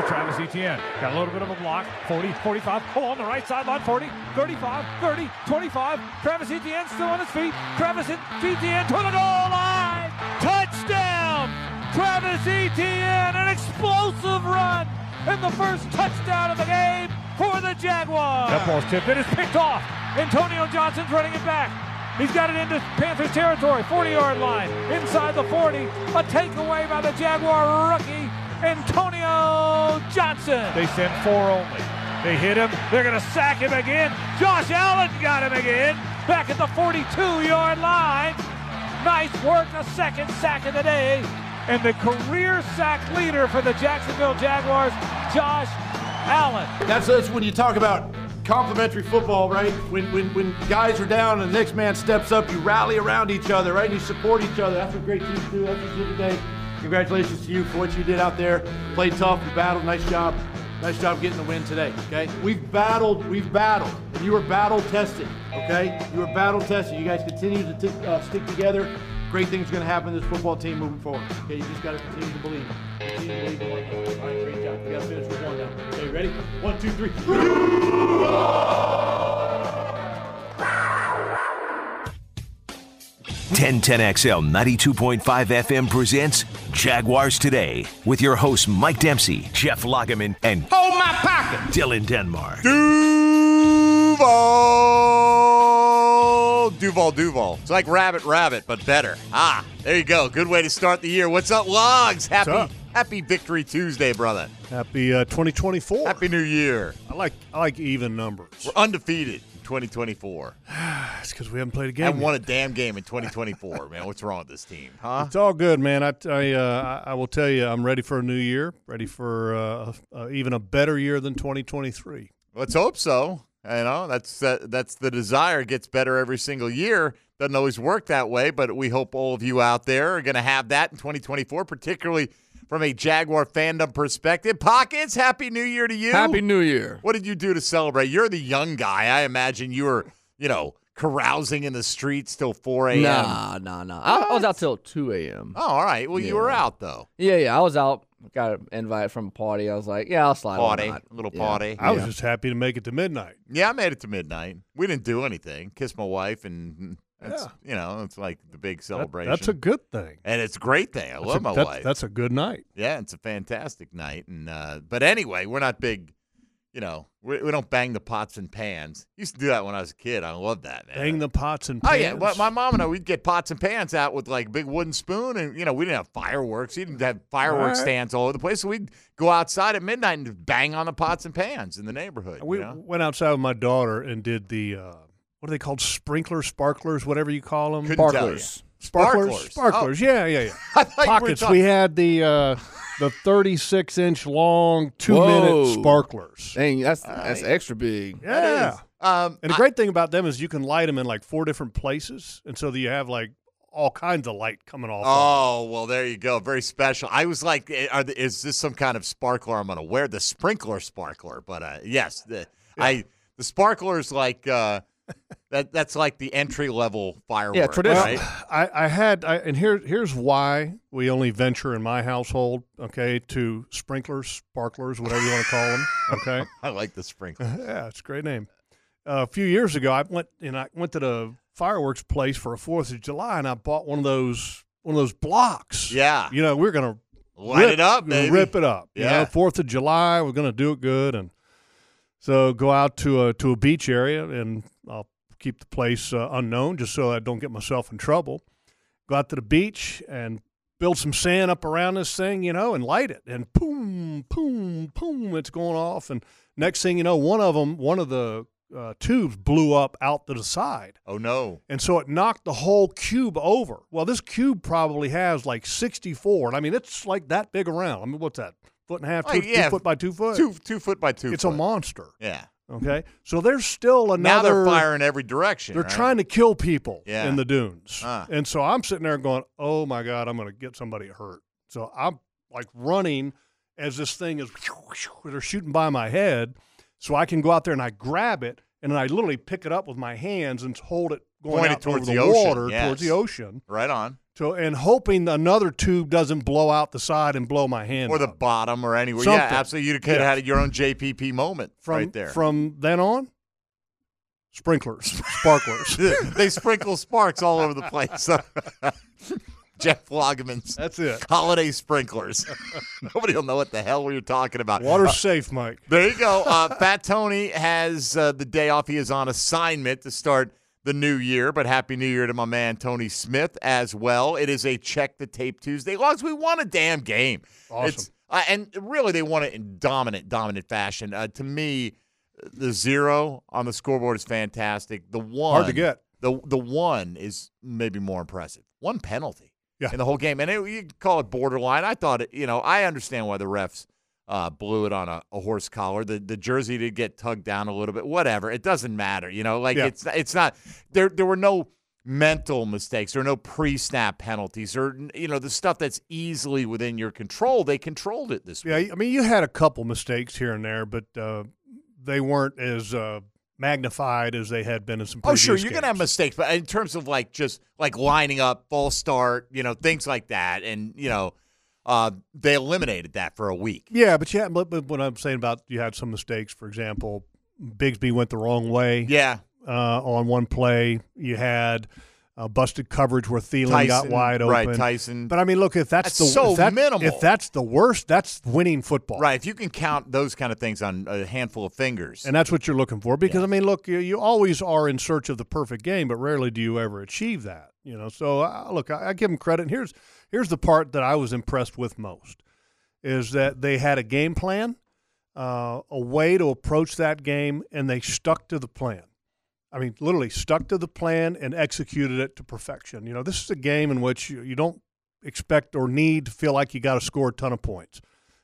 to Travis Etienne. Got a little bit of a block. 40, 45. Oh, on the right sideline. 40, 35, 30, 25. Travis Etienne still on his feet. Travis Etienne to the goal line. Touchdown! Travis Etienne, an explosive run and the first touchdown of the game for the Jaguars. That ball's tipped. It is picked off. Antonio Johnson's running it back. He's got it into Panthers territory, 40 yard line, inside the 40. A takeaway by the Jaguar rookie, Antonio Johnson. They sent four only. They hit him. They're going to sack him again. Josh Allen got him again. Back at the 42 yard line. Nice work. A second sack of the day. And the career sack leader for the Jacksonville Jaguars, Josh Allen. That's, that's when you talk about complementary football, right? When, when when guys are down and the next man steps up, you rally around each other, right? And you support each other. That's what great teams do. That's what you do today. Congratulations to you for what you did out there. Played tough, you battled. Nice job. Nice job getting the win today. Okay, we've battled, we've battled, and you were battle tested. Okay, you were battle tested. You guys continue to uh, stick together. Great things are going to happen to this football team moving forward. Okay, you just got to continue to believe. Continue to believe. All right, great job. We got to finish with one now. Okay, ready? One, two, three. 1010XL 92.5 FM presents Jaguars Today with your hosts Mike Dempsey, Jeff Lageman, and Hold my pocket. Dylan Denmark. Duval! Duval, Duval. It's like Rabbit, Rabbit, but better. Ah, there you go. Good way to start the year. What's up, Logs? Happy, up? happy Victory Tuesday, brother. Happy uh, 2024. Happy New Year. I like I like even numbers. We're undefeated in 2024. It's because we haven't played a game. Haven't yet. won a damn game in 2024, man. What's wrong with this team, huh? It's all good, man. I I, uh, I I will tell you, I'm ready for a new year. Ready for uh, uh, even a better year than 2023. Let's hope so. You know, that's that, that's the desire. It gets better every single year. Doesn't always work that way, but we hope all of you out there are going to have that in 2024, particularly from a Jaguar fandom perspective. Pockets, happy New Year to you. Happy New Year. What did you do to celebrate? You're the young guy. I imagine you were, you know, carousing in the streets till 4 a.m. Nah, nah, nah. I, I was out till 2 a.m. Oh, all right. Well, you were out though. Yeah, yeah. I was out. Got an invite from a party. I was like, yeah, I'll slide. why Party, a little Yeah. party. I was Yeah. just happy to make it to midnight. Yeah, I made it to midnight. We didn't do anything. Kissed my wife, and that's Yeah. you know, it's like the big That- celebration. that's a good thing. and it's a great thing. I That's love a, my that's, wife. That's a good night. yeah, it's a fantastic night. And uh, but anyway, we're not big. You know, we, we don't bang the pots and pans. Used to do that when I was a kid. I love that. Man. Bang the pots and pans. Oh yeah, well, my mom and I we'd get pots and pans out with like big wooden spoon, and you know we didn't have fireworks. We didn't have fireworks Right. stands all over the place, so we'd go outside at midnight and bang on the pots and pans in the neighborhood. we you know? went outside with my daughter and did the uh, what are they called? Sprinklers, sparklers, whatever you call them. Couldn't tell. Sparklers. Sparklers, Sparklers. sparklers. Yeah, yeah, yeah. I thought you were Pockets. talking- We had the uh, the 36 inch long, two Whoa. minute sparklers. Dang, that's that's extra big. Yeah. Um, And the I- great thing about them is you can light them in like four different places, and so that you have like all kinds of light coming off. of Oh well, there you go. Very special. I was like, eh, are the, is this some kind of sparkler I'm going to wear? The sprinkler sparkler, but uh, yes, the, I the sparkler's like uh, that. That's like the entry level firework. traditional. right? them. I, I had, I, and here, here's why we only venture in my household, okay, to sprinklers, sparklers, whatever you want to call them, okay. I like the sprinkler. yeah, it's a great name. Uh, a few years ago, I went and I went to the fireworks place for a Fourth of July, and I bought one of those one of those blocks. Yeah, you know, we're gonna light rip, it up, we're baby. Rip it up. You Yeah. know, Fourth of July, we're gonna do it good, and so go out to a to a beach area, and I'll keep the place uh, unknown just so I don't get myself in trouble. Go out to the beach and build some sand up around this thing, you know, and light it, and boom, boom, boom, it's going off, and next thing you know, one of them, one of the uh, tubes blew up out to the side. Oh no! And so it knocked the whole cube over. Well, this cube probably has like 64. And I mean, it's like that big around. I mean, what's that? Foot and a half, Oh, two, yeah. two foot by two foot? Two two foot by two. it's foot. a monster. Yeah. Okay. So there's still another. Now they're firing every direction. They're right? trying to kill people Yeah. in the dunes. Ah. And so I'm sitting there going, oh my God, I'm going to get somebody hurt. So I'm like running as this thing is, they're shooting by my head. So I can go out there and I grab it and then I literally pick it up with my hands and hold it going Point it towards the the, ocean, water yes. towards the ocean Right on. So and hoping another tube doesn't blow out the side and blow my hand or the out. bottom or anywhere. Something. Yeah, absolutely. You could have Yeah. had your own JPP moment from right there. from then on. Sprinklers, sparklers. they sprinkle sparks all over the place. Jeff Lageman's That's it. holiday sprinklers. Nobody will know what the hell we were talking about. Water's safe, Mike. There you go. Uh, Fat Tony has uh, the day off. He is on assignment to start the new year. But Happy New Year to my man Tony Smith as well. It is a check the tape Tuesday. Logs, we won a damn game. Awesome. It's, uh, and really, they won it in dominant, dominant fashion. Uh, to me, the zero on the scoreboard is fantastic. The one Hard to get. The the one is maybe more impressive. One penalty Yeah. in the whole game, and it, you call it borderline. I thought it. You know, I understand why the refs uh, blew it on a, a horse collar. The the jersey did get tugged down a little bit. Whatever. It doesn't matter. You know, like Yeah. it's it's not there. There were no mental mistakes. There were no pre-snap penalties, or you know the stuff that's easily within your control. They controlled it this week. Yeah, I mean, you had a couple mistakes here and there, but uh, they weren't as uh, magnified as they had been in some. Oh, sure, you're gonna have mistakes, but in terms of like just like lining up, false start, you know, things like that, and you know, uh, they eliminated that for a week. Yeah, but yeah, but, but what I'm saying about you had some mistakes. For example, Bigsby went the wrong way. Yeah, uh, on one play. You had uh, busted coverage where Thielen got wide open. right, Tyson. But I mean, look, if that's, That's the so if that- minimal. if that's the worst, that's winning football. right. If you can count those kind of things on a handful of fingers, And that's what you're looking for because I mean, look, you, you always are in search of the perfect game, but rarely do you ever achieve that. You know, so uh, look, I, I give him credit. And here's here's the part that I was impressed with most is that they had a game plan, uh, a way to approach that game, and they stuck to the plan. I mean, literally stuck to the plan and executed it to perfection. You know, this is a game in which you, you don't expect or need to feel like you got to score a ton of points.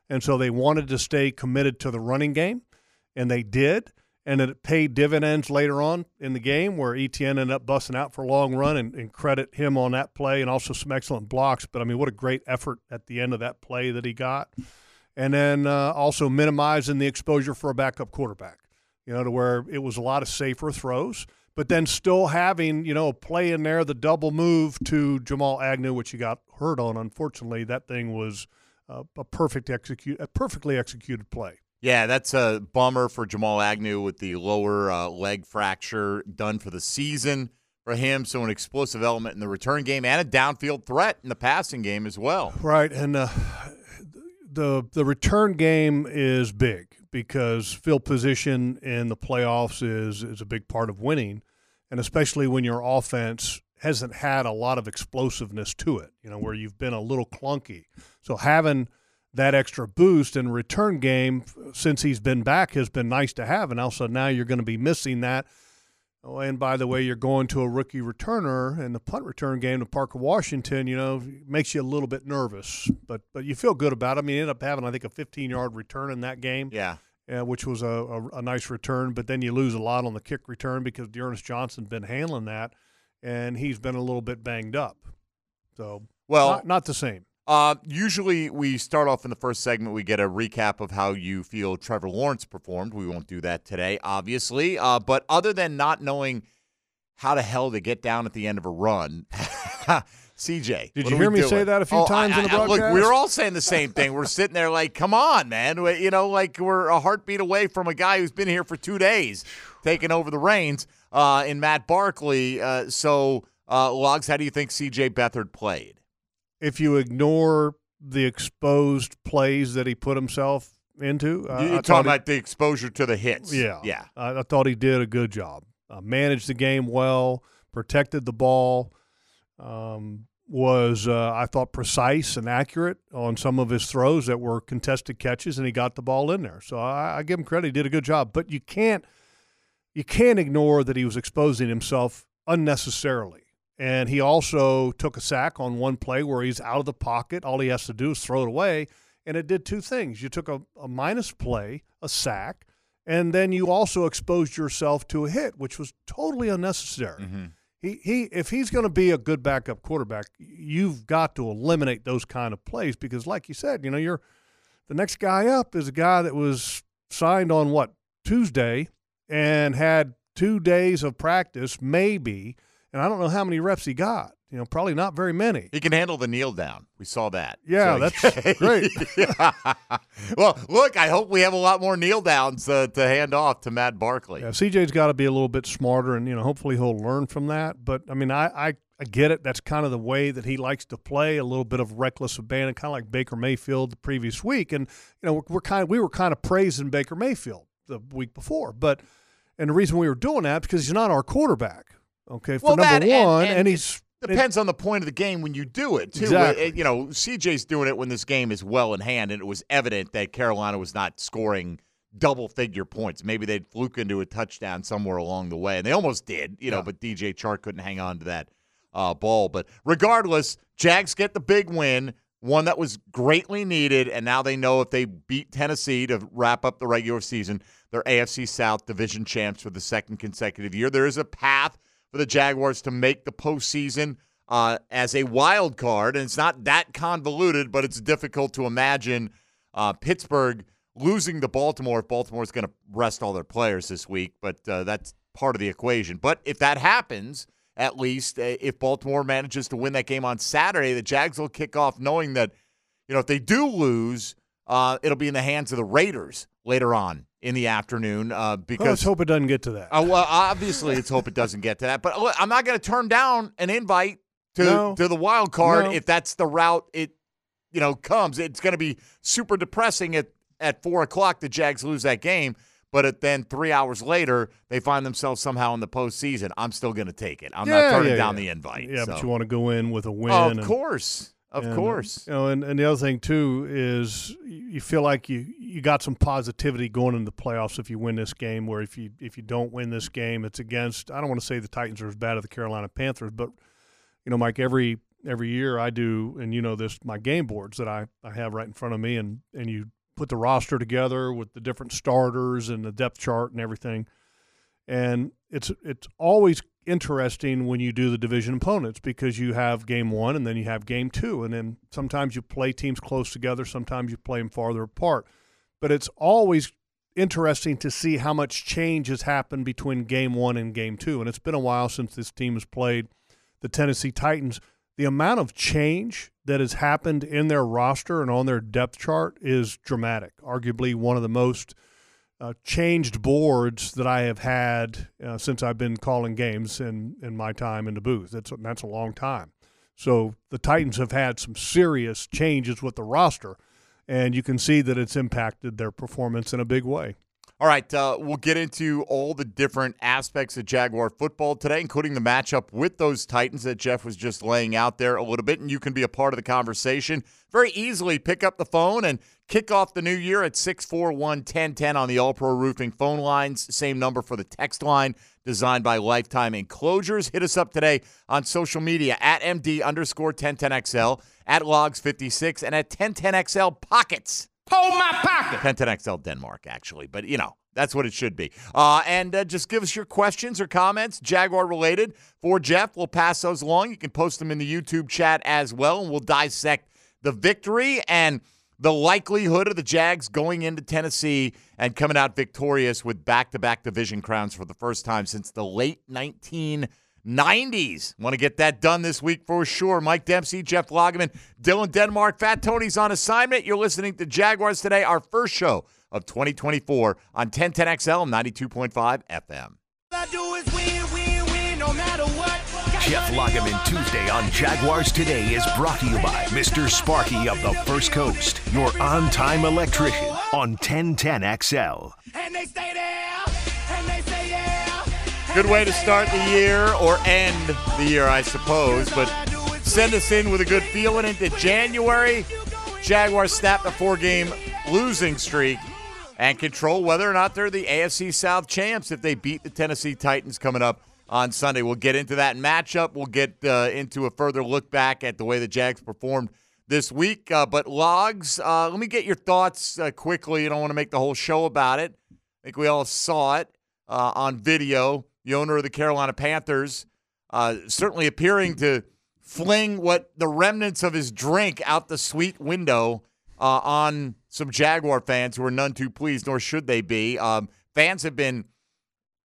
And so they wanted to stay committed to the running game, and they did. And it paid dividends later on in the game where Etienne ended up busting out for a long run and, and credit him on that play and also some excellent blocks. But I mean, what a great effort at the end of that play that he got. And then uh, also minimizing the exposure for a backup quarterback, you know, to where it was a lot of safer throws, but then still having, you know, a play in there, the double move to Jamal Agnew, which he got hurt on. Unfortunately, that thing was uh, a perfect execute, a perfectly executed play. Yeah, that's a bummer for Jamal Agnew with the lower uh, leg fracture done for the season for him. So an explosive element in the return game and a downfield threat in the passing game as well. Right, and uh, the the return game is big because field position in the playoffs is is a big part of winning, and especially when your offense hasn't had a lot of explosiveness to it. You know, where you've been a little clunky. So having that extra boost and return game since he's been back has been nice to have, and also now you're going to be missing that. Oh, and by the way, you're going to a rookie returner and the punt return game to Parker Washington. You know, makes you a little bit nervous, but but you feel good about it. I mean, he ended up having I think a 15 yard return in that game, Yeah. uh, which was a, a, a nice return. But then you lose a lot on the kick return because D'Ernest Johnson's been handling that, and he's been a little bit banged up. So Well, not, not the same. Uh, usually we start off in the first segment. We get a recap of how you feel Trevor Lawrence performed. We won't do that today, obviously. Uh, but other than not knowing how the hell to get down at the end of a run, CJ, Did you hear me say that a few Oh, times I- in the I- Look, we broadcast? were all saying the same thing. We're sitting there like, come on, man. We- You know, like we're a heartbeat away from a guy who's been here for two days, taking over the reins uh, in Matt Barkley. Uh, so, uh, Logs, how do you think CJ Beathard played? If you ignore the exposed plays that he put himself into, uh, You're talking he- about the exposure to the hits. Yeah, Yeah. I, I thought he did a good job. Uh, managed the game well, protected the ball. Um, was uh, I thought precise and accurate on some of his throws that were contested catches, and he got the ball in there. So I, I give him credit; he did a good job. But you can't you can't ignore that he was exposing himself unnecessarily. And he also took a sack on one play where he's out of the pocket. All he has to do is throw it away. And it did two things. You took a, a minus play, a sack, and then you also exposed yourself to a hit, which was totally unnecessary. Mm-hmm. He, he, if he's going to be a good backup quarterback, you've got to eliminate those kind of plays because, like you said, you know, you're the next guy up is a guy that was signed on what Tuesday and had two days of practice, maybe, and I don't know how many reps he got. You know, probably not very many. He can handle the kneel down. We saw that. Yeah, So- that's great. Yeah. Well, look, I hope we have a lot more kneel downs uh, to hand off to Matt Barkley. Yeah, CJ's got to be a little bit smarter, and you know, hopefully he'll learn from that. But I mean, I, I I get it. That's kind of the way that he likes to play, a little bit of reckless abandon, kind of like Baker Mayfield the previous week. And you know, we're, we're kind of, we were kind of praising Baker Mayfield the week before, but and the reason we were doing that because he's not our quarterback. Okay, for Well, number that and- one, and he's Depends on the point of the game when you do it, too. Exactly. You know, CJ's doing it when this game is well in hand, and it was evident that Carolina was not scoring double figure points. Maybe they'd fluke into a touchdown somewhere along the way, and they almost did, you know, Yeah. but DJ Chark couldn't hang on to that uh, ball. But regardless, Jags get the big win, one that was greatly needed, and now they know if they beat Tennessee to wrap up the regular season, they're AFC South division champs for the second consecutive year. There is a path for the Jaguars to make the postseason uh, as a wild card, and it's not that convoluted, but it's difficult to imagine uh, Pittsburgh losing to Baltimore if Baltimore's going to rest all their players this week. But uh, that's part of the equation. But if that happens, at least uh, if Baltimore manages to win that game on Saturday, the Jags will kick off knowing that you know if they do lose, uh, it'll be in the hands of the Raiders later on in the afternoon uh, well, because let's hope it doesn't get to that. uh, well, obviously, let's hope it doesn't get to that. But look, I'm not going to turn down an invite to No. to the wild card No. if that's the route it you know comes. It's going to be super depressing at at four o'clock. The Jags lose that game, but it, then three hours later they find themselves somehow in the postseason. I'm still going to take it. I'm not turning yeah, down yeah. the invite. yeah, so. but you want to go in with a win. Oh, of and- course, of And, uh, course. You know, and, and the other thing too is you feel like you you got some positivity going into the playoffs if you win this game. Where if you if you don't win this game, it's against. I don't want to say the Titans are as bad as the Carolina Panthers, but you know, Mike, every every year I do, and you know this, my game boards that I I have right in front of me, and and you put the roster together with the different starters and the depth chart and everything, and it's it's always interesting when you do the division opponents because you have game one and then you have game two, and then sometimes you play teams close together, sometimes you play them farther apart. But it's always interesting to see how much change has happened between game one and game two. And it's been a while since this team has played the Tennessee Titans. The amount of change that has happened in their roster and on their depth chart is dramatic. Arguably one of the most uh, changed boards that I have had uh, since I've been calling games in, in my time in the booth. That's that's a long time. So the Titans have had some serious changes with the roster, and you can see that it's impacted their performance in a big way. All right, uh, we'll get into all the different aspects of Jaguar football today, including the matchup with those Titans that Jeff was just laying out there a little bit. And you can be a part of the conversation very easily. Pick up the phone and kick off the new year at 641 1010 on the All Pro Roofing phone lines. Same number for the text line, designed by Lifetime Enclosures. Hit us up today on social media at MD underscore 1010XL, at Logs56, and at 1010XL Pockets. Hold my pocket. 1010XL Denmark, actually, but you know, that's what it should be. Uh, and uh, just give us your questions or comments, Jaguar related, for Jeff. We'll pass those along. You can post them in the YouTube chat as well, and we'll dissect the victory and the likelihood of the Jags going into Tennessee and coming out victorious with back to back division crowns for the first time since the late 1990s. Want to get that done this week for sure. Mike Dempsey, Jeff Lageman, Dylan Denmark, Fat Tony's on assignment. You're listening to Jaguars Today, our first show of 2024 on 1010XL 92.5 FM. I do is win, win, win, no. Jeff Lageman Tuesday on Jaguars Today is brought to you by Mr. Sparky of the First Coast, your on time electrician on 1010XL. And they stay there, Good way to start the year or end the year, I suppose. But send us in with a good feeling into January. Jaguars snap the four game losing streak and control whether or not they're the AFC South champs if they beat the Tennessee Titans coming up on Sunday. We'll get into that matchup. We'll get uh, into a further look back at the way the Jags performed this week. Uh, but Logs, uh, let me get your thoughts uh, quickly. You don't want to make the whole show about it. I think we all saw it uh, on video. The owner of the Carolina Panthers uh, certainly appearing to fling what the remnants of his drink out the suite window uh, on some Jaguar fans who are none too pleased, nor should they be. Um, fans have been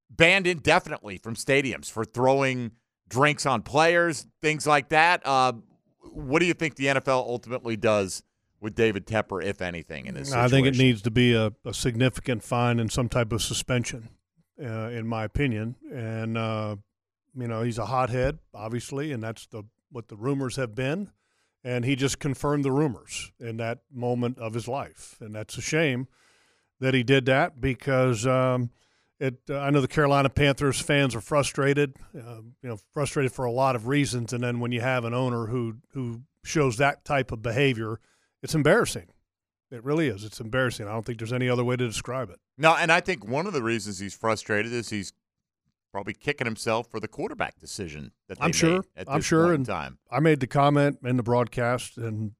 banned indefinitely from stadiums for throwing drinks on players, things like that. Uh, what do you think the NFL ultimately does with David Tepper, if anything, in this situation? I think it needs to be a, a significant fine and some type of suspension, uh, in my opinion. And uh, you know, he's a hothead, obviously, and that's the what the rumors have been. And he just confirmed the rumors in that moment of his life, and that's a shame that he did that because um, it. Uh, I know the Carolina Panthers fans are frustrated, uh, you know, frustrated for a lot of reasons. And then when you have an owner who who shows that type of behavior, it's embarrassing. It really is. It's embarrassing. I don't think there's any other way to describe it. No, and I think one of the reasons he's frustrated is he's probably kicking himself for the quarterback decision that they I'm sure. I'm sure. And time. I made the comment in the broadcast, and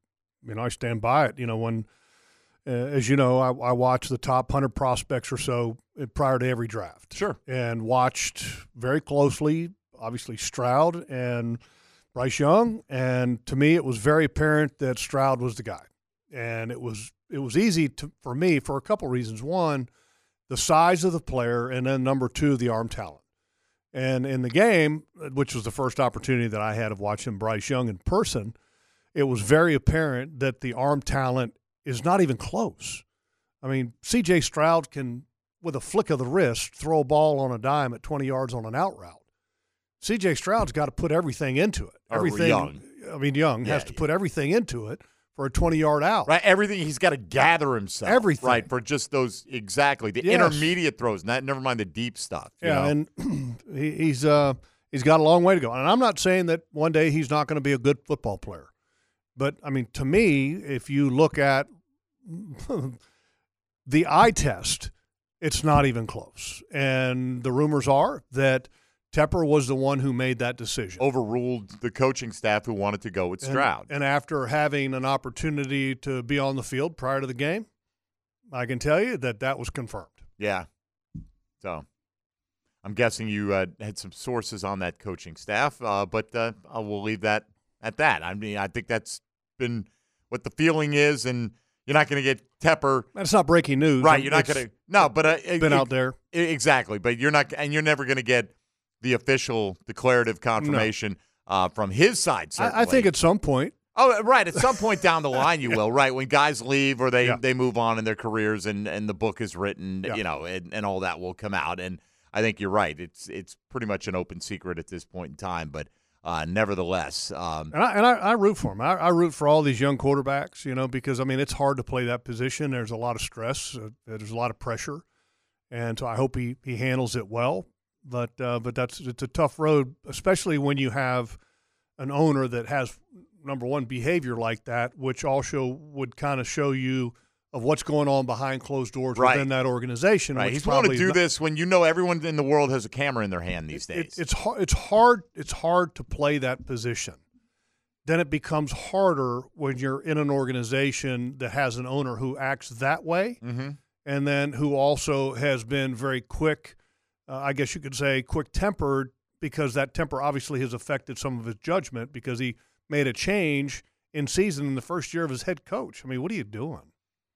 you know I stand by it. You know when, uh, as you know, I, I watch the top hundred prospects or so uh, prior to every draft. Sure. and watched very closely, obviously Stroud and Bryce Young, and to me it was very apparent that Stroud was the guy, and it was it was easy to, for me for a couple reasons. One, the size of the player, and then number two, the arm talent. And in the game, which was the first opportunity that I had of watching Bryce Young in person, it was very apparent that the arm talent is not even close. I mean, CJ Stroud can, with a flick of the wrist, throw a ball on a dime at 20 yards on an out route. CJ Stroud's got to put everything into it. Or Everything. Young. I mean, Young has to yeah. put everything into it for a 20 yard out. Right, everything he's got to gather himself. Everything. right for just those exactly the Yes. intermediate throws. Not never mind the deep stuff. you Yeah, know? and he's uh, he's got a long way to go. And I'm not saying that one day he's not going to be a good football player, but I mean, to me, if you look at the eye test, it's not even close. And the rumors are that Tepper was the one who made that decision. overruled the coaching staff who wanted to go with Stroud. And, after having an opportunity to be on the field prior to the game, I can tell you that that was confirmed. yeah, so I'm guessing you uh, had some sources on that coaching staff, uh, but uh, I will leave that at that. I mean, I think that's been what the feeling is, and you're not going to get Tepper. That's not breaking news. Right, you're not going to no, but uh, been it- out there. Exactly, but you're not, and you're never going to get the official declarative confirmation uh, from his side. Certainly. I, I think at some point, Oh, right. At some point down the line, you will. Right when guys leave or they, Yeah. they move on in their careers, and, and the book is written, Yeah. you know, and, and all that will come out. And I think you're right. It's it's pretty much an open secret at this point in time. But uh, nevertheless, um, and I, and I, I root for him. I, I root for all these young quarterbacks, you know, because I mean it's hard to play that position. There's a lot of stress. Uh, there's a lot of pressure, and so I hope he, he handles it well. But uh, but that's it's a tough road, especially when you have an owner that has number one behavior like that, which also would kind of show you of what's going on behind closed doors Right. within that organization. right, he's willing to do not- this when you know everyone in the world has a camera in their hand these it- days. it's hard. It's hard. It's hard to play that position. Then it becomes harder when you're in an organization that has an owner who acts that way, mm-hmm. and then who also has been very quick. Uh, I guess you could say quick tempered because that temper obviously has affected some of his judgment because he made a change in season in the first year of his head coach. I mean, what are you doing?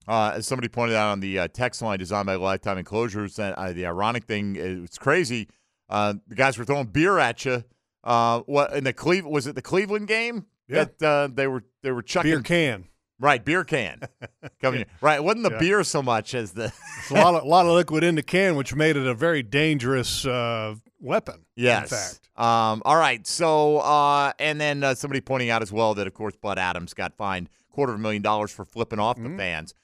Uh, as somebody pointed out on the uh, text line designed by Lifetime Enclosures, uh, the ironic thing, uh, it's crazy. Uh, the guys were throwing beer at you. Uh, what in the Cleve was it the Cleveland game Yeah. that uh, they were they were chucking Beer can. Right beer can coming in. right. It wasn't the Yeah. beer so much as the a lot of, lot of liquid in the can, which made it a very dangerous uh, weapon. yes. In fact. Um, all right. So uh, and then uh, somebody pointing out as well that of course Bud Adams got fined quarter of a million dollars for flipping off Mm-hmm. the fans.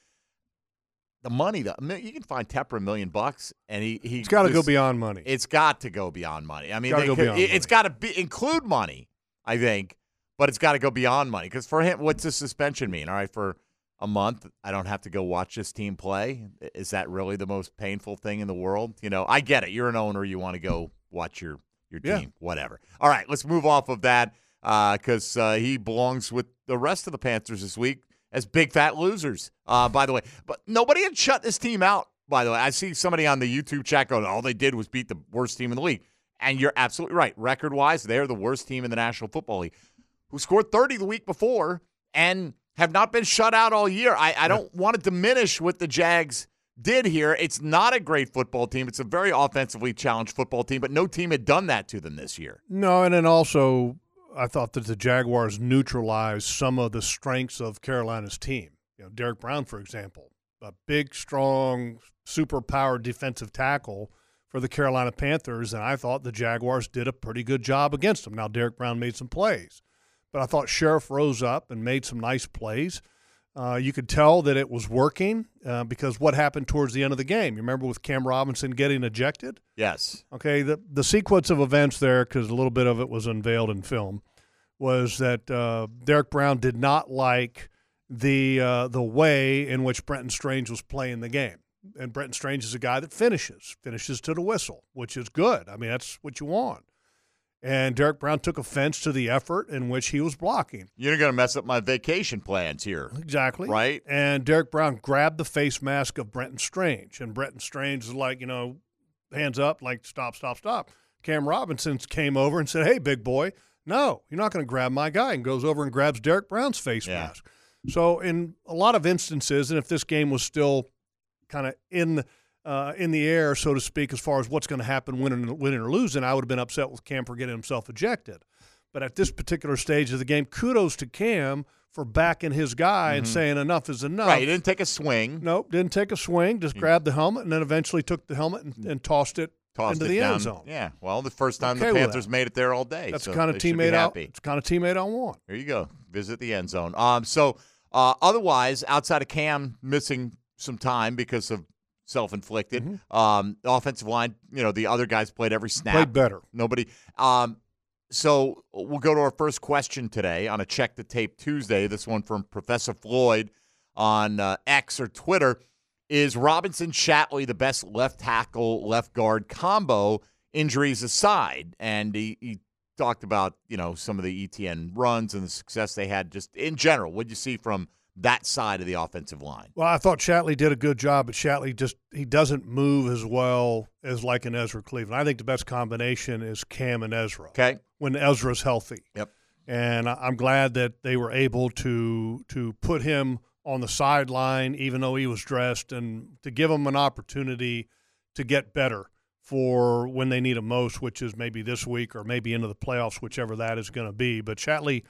The money, though, you can find Tepper a million bucks, and he he It's got to go beyond money. It's got to go beyond money. I mean, Gotta they go could- beyond it- it's got to be include money, I think, but it's got to go beyond money because for him, what's the suspension mean? All right, for a month, I don't have to go watch this team play. Is that really the most painful thing in the world? You know, I get it. You're an owner. You want to go watch your your Yeah. team, whatever. All right, let's move off of that because uh, he belongs with the rest of the Panthers this week as big fat losers. Uh, by the way, but nobody had shut this team out. By the way, I see somebody on the YouTube chat going, "All they did was beat the worst team in the league," and you're absolutely right. Record wise, they're the worst team in the National Football League, who scored 30 the week before and have not been shut out all year. I, I don't want to diminish what the Jags did here. It's not a great football team. It's a very offensively challenged football team, but no team had done that to them this year. No, and then also I thought that the Jaguars neutralized some of the strengths of Carolina's team. You know, Derrick Brown, for example, a big, strong, super powered defensive tackle for the Carolina Panthers, and I thought the Jaguars did a pretty good job against him. Now, Derrick Brown made some plays, but I thought Scherff rose up and made some nice plays. Uh, you could tell that it was working uh, because what happened towards the end of the game. You remember with Cam Robinson getting ejected? Yes. Okay, the the sequence of events there, because a little bit of it was unveiled in film, was that uh, Derrick Brown did not like the uh, the way in which Brenton Strange was playing the game. And Brenton Strange is a guy that finishes, finishes to the whistle, which is good. I mean, that's what you want. And Derrick Brown took offense to the effort in which he was blocking. You're going to mess up my vacation plans here. Exactly. Right. And Derrick Brown grabbed the face mask of Brenton Strange. And Brenton Strange is like, you know, hands up, like, stop, stop, stop. Cam Robinson came over and said, hey, big boy, no, you're not going to grab my guy, and goes over and grabs Derrick Brown's face Yeah. mask. So, in a lot of instances, and if this game was still kind of in uh, in the air, so to speak, as far as what's going to happen, winning, winning or losing, I would have been upset with Cam for getting himself ejected. But at this particular stage of the game, kudos to Cam for backing his guy and saying enough is enough. Mm-hmm. Right. He didn't take a swing. Nope, didn't take a swing. Just grabbed the helmet and then eventually took the helmet and, and tossed it Tossed into the down. end zone. Yeah. Well, the first time Okay the Panthers made it there all day. That's so the kind of teammate I, happy. it's the kind of teammate I want. There you go. Visit the end zone. Um, so uh, otherwise, outside of Cam missing some time because of self-inflicted, Mm-hmm. um, offensive line, you know, the other guys played every snap. Played better. Nobody. Um, so we'll go to our first question today on a check the tape Tuesday. This one from Professor Floyd on uh, X or Twitter. Is Robinson Shatley the best left tackle left guard combo? Injuries aside, and he, he talked about you know some of the Etienne runs and the success they had just in general. What would you see from that side of the offensive line? Well, I thought Shatley did a good job, but Shatley just he doesn't move as well as like an Ezra Cleveland. I think the best combination is Cam and Ezra. Okay. When Ezra's healthy. Yep. And I'm glad that they were able to to put him on the sideline, even though he was dressed, and to give him an opportunity to get better for when they need him most, which is maybe this week or maybe into the playoffs, whichever that is going to be. But Shatley,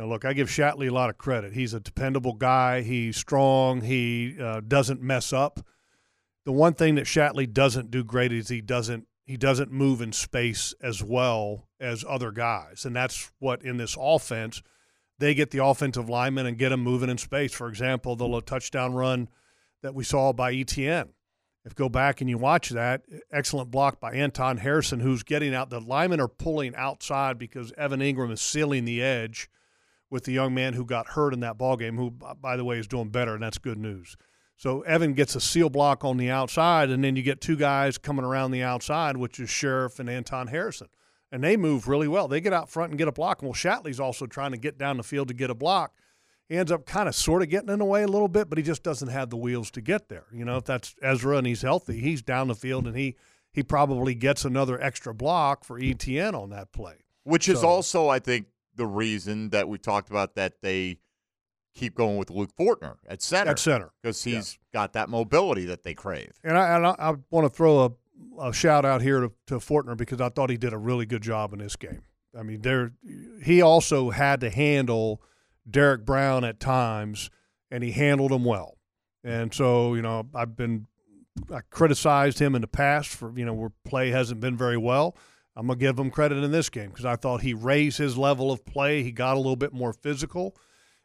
know, look, I give Shatley a lot of credit. He's a dependable guy. He's strong. He uh, doesn't mess up. The one thing that Shatley doesn't do great is he doesn't he doesn't move in space as well as other guys, and that's what in this offense they get the offensive lineman and get them moving in space. For example, the little touchdown run that we saw by Etienne. If go back and you watch that, excellent block by Anton Harrison, who's getting out. The linemen are pulling outside because Evan Engram is sealing the edge with the young man who got hurt in that ball game, who, by the way, is doing better, and that's good news. So Evan gets a seal block on the outside, and then you get two guys coming around the outside, which is Scherff and Anton Harrison. And they move really well. They get out front and get a block. Well, Shatley's also trying to get down the field to get a block. He ends up kind of sort of getting in the way a little bit, but he just doesn't have the wheels to get there. You know, if that's Ezra and he's healthy, he's down the field and he he probably gets another extra block for Etienne on that play. Which is So- also, I think, the reason that we talked about that they keep going with Luke Fortner at center. At center. Because he's got that mobility that they crave. And I, and I, I want to throw a, a shout out here to, to Fortner because I thought he did a really good job in this game. I mean, there he also had to handle Derrick Brown at times, and he handled him well. And so, you know, I've been I criticized him in the past for you know where play hasn't been very well. I'm gonna give him credit in this game because I thought he raised his level of play. He got a little bit more physical,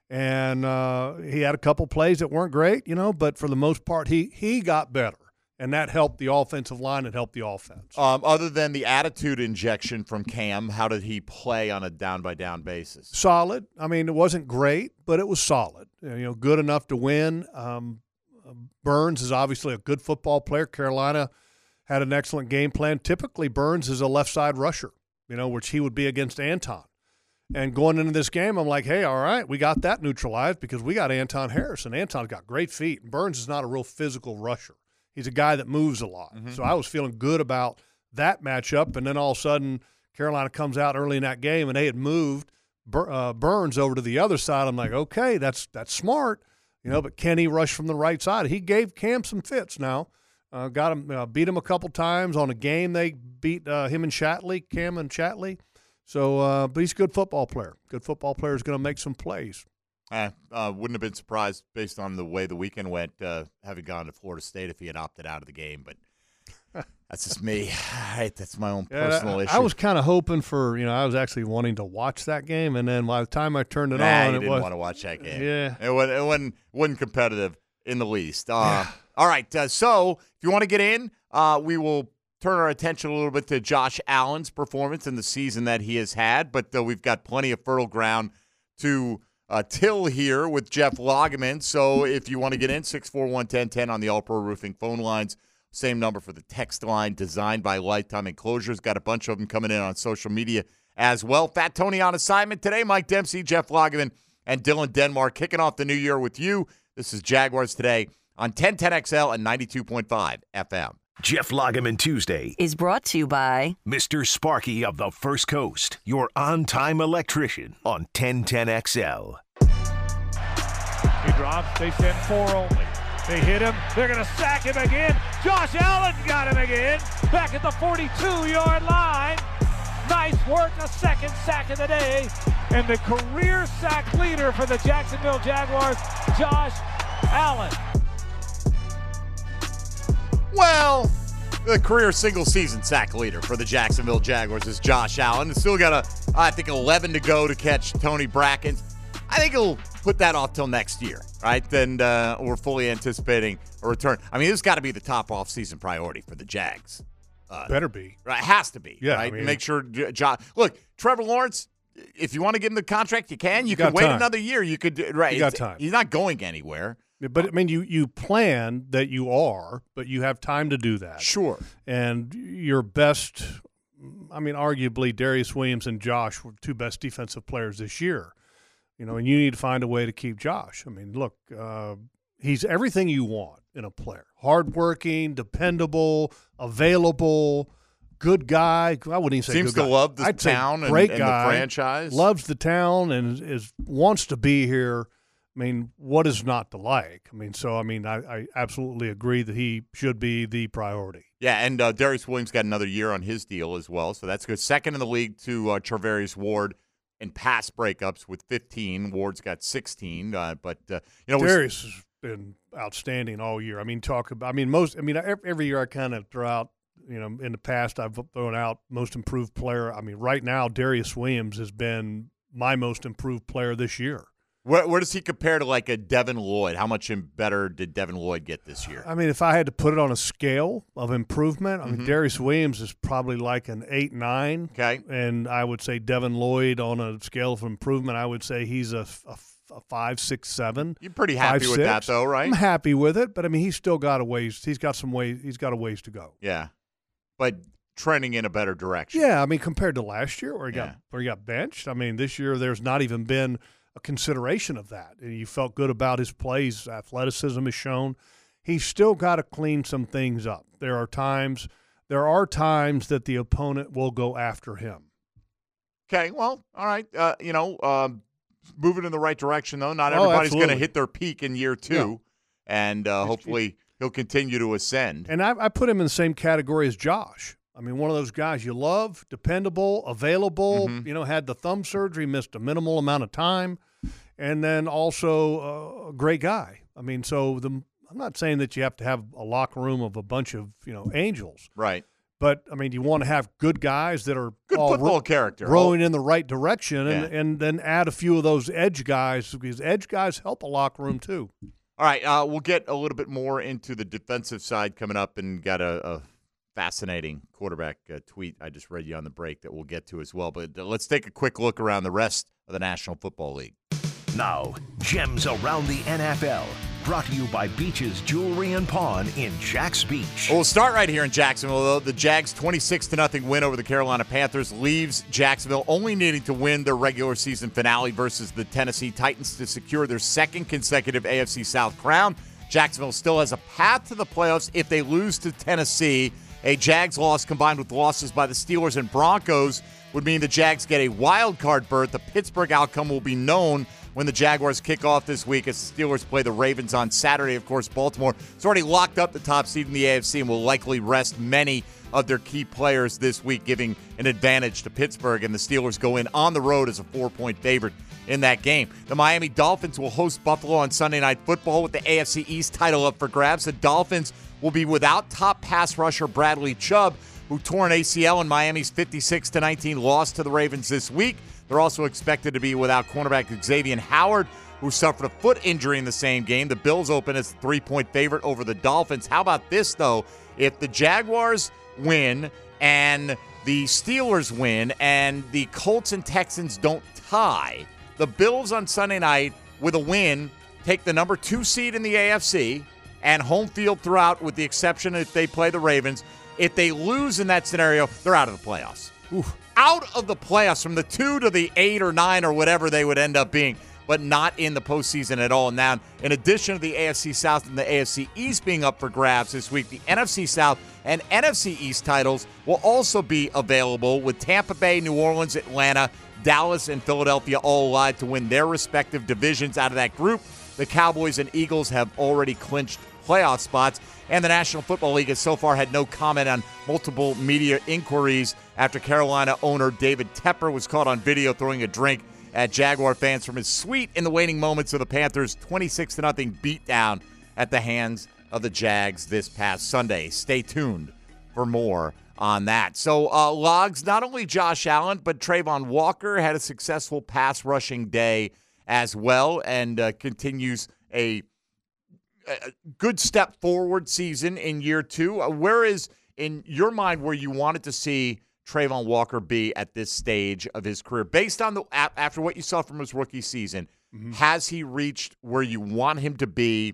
and uh, he had a couple plays that weren't great, you know, but for the most part, he he got better, and that helped the offensive line. It helped the offense. Um, other than the attitude injection from Cam, how did he play on a down by down basis? solid. I mean, it wasn't great, but it was solid. You know, good enough to win. Um, Burns is obviously a good football player. Carolina had an excellent game plan. Typically, Burns is a left side rusher, you know, which he would be against Anton. And going into this game, I'm like, hey, all right, we got that neutralized because we got Anton Harris, and Anton's got great feet. Burns is not a real physical rusher. He's a guy that moves a lot. So I was feeling good about that matchup. And then all of a sudden, Carolina comes out early in that game, and they had moved Bur- uh, Burns over to the other side. I'm like, okay, that's that's smart. you know. But Kenny rushed from the right side. He gave Cam some fits. Now, uh, got him, uh, beat him a couple times on a game. They beat uh, him and Shatley, Cam and Shatley. So, uh, but he's a good football player. Good football player is going to make some plays. I uh, wouldn't have been surprised based on the way the weekend went, uh, having gone to Florida State if he had opted out of the game. But that's just me. Right, that's my own Yeah, personal I, issue. I was kind of hoping for, you know, I was actually wanting to watch that game, and then by the time I turned it nah, on, you it didn't was want to watch that game. Yeah. it wasn't, it wasn't, wasn't competitive in the least. Uh, all right, uh, so if you want to get in, uh, we will turn our attention a little bit to Josh Allen's performance in the season that he has had, but uh, we've got plenty of fertile ground to uh, till here with Jeff Lageman. So if you want to get in, 641 1010 on the All Pro Roofing phone lines. Same number for the text line designed by Lifetime Enclosures. Got a bunch of them coming in on social media as well. Fat Tony on assignment today. Mike Dempsey, Jeff Lageman, and Dylan Denmark kicking off the new year with you. This is Jaguars today on 1010XL and 92.5 FM. Jeff Lageman Tuesday. is brought to you by Mr. Sparky of the First Coast, your on time electrician on 1010XL. He drops. They send four only. They hit him. They're going to sack him again. Josh Allen got him again. Back at the 42-yard line. Nice work. A second sack of the day. And the career sack leader for the Jacksonville Jaguars, Josh Allen. Well, the career single season sack leader for the Jacksonville Jaguars is Josh Allen. Still got a, I think, 11 to go to catch Tony Brackens. I think he'll put that off till next year, right? Then uh, we're fully anticipating a return. I mean, this has got to be the top off-season priority for the Jags. Better be. Right? It has to be. Yeah, I Right? mean- Make sure John. Look, Trevor Lawrence. If you want to give him the contract, you can. You, You can wait time. another year. You could. do- Right. You got time. He's not going anywhere. But I mean, you you plan that you are, but you have time to do that. Sure. And your best, I mean, arguably Darious Williams and Josh were two best defensive players this year. You know, and you need to find a way to keep Josh. I mean, look, uh, he's everything you want in a player: hardworking, dependable, available, good guy. I wouldn't even say Seems to guy. love the I'd town and- great and the guy, franchise. Loves the town and is wants to be here. I mean, what is not to like? I mean, so I mean, I, I absolutely agree that he should be the priority. Yeah, and uh, Darious Williams got another year on his deal as well, so that's good. Second in the league to uh, Charvarius Ward in pass breakups with 15. Ward's got 16, uh, but uh, you know, Darious has been outstanding all year. I mean, talk about. I mean, most. I mean, every, year I kind of throw out. You know, in the past I've thrown out most improved player. I mean, right now Darious Williams has been my most improved player this year. where, where does he compare to like a Devin Lloyd? How much better did Devin Lloyd get this year? I mean, if I had to put it on a scale of improvement, I mean, Mm-hmm. Darious Williams is probably like an eight nine. Okay. and I would say Devin Lloyd on a scale of improvement, I would say he's a, a five, six, seven. You're pretty happy five, with that, though, right? I'm happy with it, but I mean, he's still got a ways. He's got some ways. He's got a ways to go. Yeah, but trending in a better direction. Yeah, I mean, compared to last year where he Yeah. got where he got benched. I mean, this year there's not even been a consideration of that. And you felt good about his plays. Athleticism is shown. He's still got to clean some things up. There are times. There are times that the opponent will go after him. Okay, well, all right. Uh, you know, um, moving in the right direction though. Not Oh, everybody's going to hit their peak in year two, and uh, hopefully he'll continue to ascend. And I, I put him in the same category as Josh. I mean, one of those guys you love, dependable, available. Mhm. You know, had the thumb surgery, missed a minimal amount of time, and then also uh, a great guy. I mean, so the I'm not saying that you have to have a locker room of a bunch of you know angels, right. But I mean, you want to have good guys that are Good all football ro- character. growing in the right direction, and, Yeah. and then add a few of those edge guys because edge guys help a locker room too. All right, uh, we'll get a little bit more into the defensive side coming up, and got a, a fascinating quarterback uh, tweet I just read you on the break that we'll get to as well. But uh, let's take a quick look around the rest of the National Football League. Now, gems around the NFL. Brought to you by Beaches Jewelry and Pawn in Jax Beach. Well, we'll start right here in Jacksonville. The Jags' 26 to nothing win over the Carolina Panthers leaves Jacksonville only needing to win their regular season finale versus the Tennessee Titans to secure their second consecutive AFC South crown. Jacksonville still has a path to the playoffs if they lose to Tennessee. A Jags loss combined with losses by the Steelers and Broncos would mean the Jags get a wild card berth. The Pittsburgh outcome will be known when the Jaguars kick off this week as the Steelers play the Ravens on Saturday. Of course, Baltimore has already locked up the top seed in the AFC and will likely rest many of their key players this week, giving an advantage to Pittsburgh. And the Steelers go in on the road as a four point favorite in that game. The Miami Dolphins will host Buffalo on Sunday Night Football with the AFC East title up for grabs. The Dolphins will be without top pass rusher Bradley Chubb, who tore an ACL in Miami's 56 19 loss to the Ravens this week. They're also expected to be without cornerback Xavien Howard, who suffered a foot injury in the same game. The Bills open as a three point favorite over the Dolphins. How about this, though? If the Jaguars win and the Steelers win and the Colts and Texans don't tie, the Bills on Sunday night with a win take the number two seed in the AFC and home field throughout, with the exception if they play the Ravens. If they lose in that scenario, they're out of the playoffs. Out of the playoffs from the two to the eight or nine or whatever they would end up being, but not in the postseason at all. Now, in addition to the AFC South and the AFC East being up for grabs this week, the NFC South and NFC East titles will also be available with Tampa Bay, New Orleans, Atlanta, Dallas, and Philadelphia all alive to win their respective divisions out of that group. The Cowboys and Eagles have already clinched playoff spots. And the National Football League has so far had no comment on multiple media inquiries after Carolina owner David Tepper was caught on video throwing a drink at Jaguar fans from his suite in the waning moments of the Panthers' 26 0 beatdown at the hands of the Jags this past Sunday. Stay tuned for more on that. So, uh, logs not only Josh Allen, but Travon Walker had a successful pass rushing day as well and uh, continues a a good step forward season in year two. Uh, Where is, in your mind, where you wanted to see Travon Walker be at this stage of his career, based on the after what you saw from his rookie season? Has he reached where you want him to be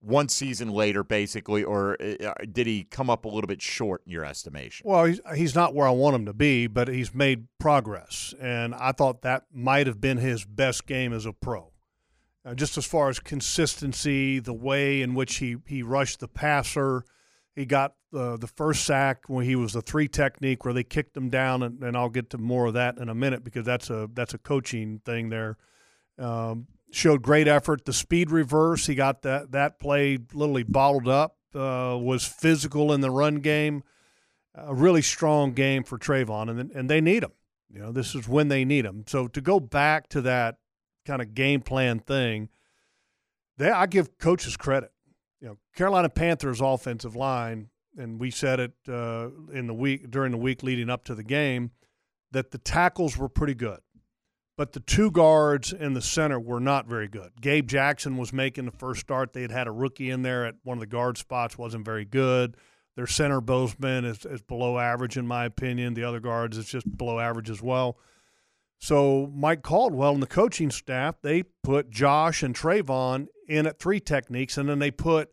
one season later, basically, or uh, did he come up a little bit short in your estimation? Well, he's, he's not where I want him to be, but he's made progress. And I thought that might have been his best game as a pro. Uh, just as far as consistency, the way in which he, he rushed the passer, he got uh, the first sack when he was the three technique where they kicked him down, and, and I'll get to more of that in a minute because that's a that's a coaching thing there. Um, showed great effort. The speed reverse, he got that that play literally bottled up. Uh, was physical in the run game. A really strong game for Travon, and and they need him. You know, this is when they need him. So to go back to that kind of game plan thing, they I give coaches credit. You know, Carolina Panthers offensive line, and we said it uh, in the week during the week leading up to the game that the tackles were pretty good but the two guards and the center were not very good. Gabe Jackson was making the first start. They had had a rookie in there at one of the guard spots, wasn't very good. Their center Bozeman is, is below average in my opinion. The other guards is just below average as well. So Mike Caldwell and the coaching staff they put Josh and Travon in at three techniques, and then they put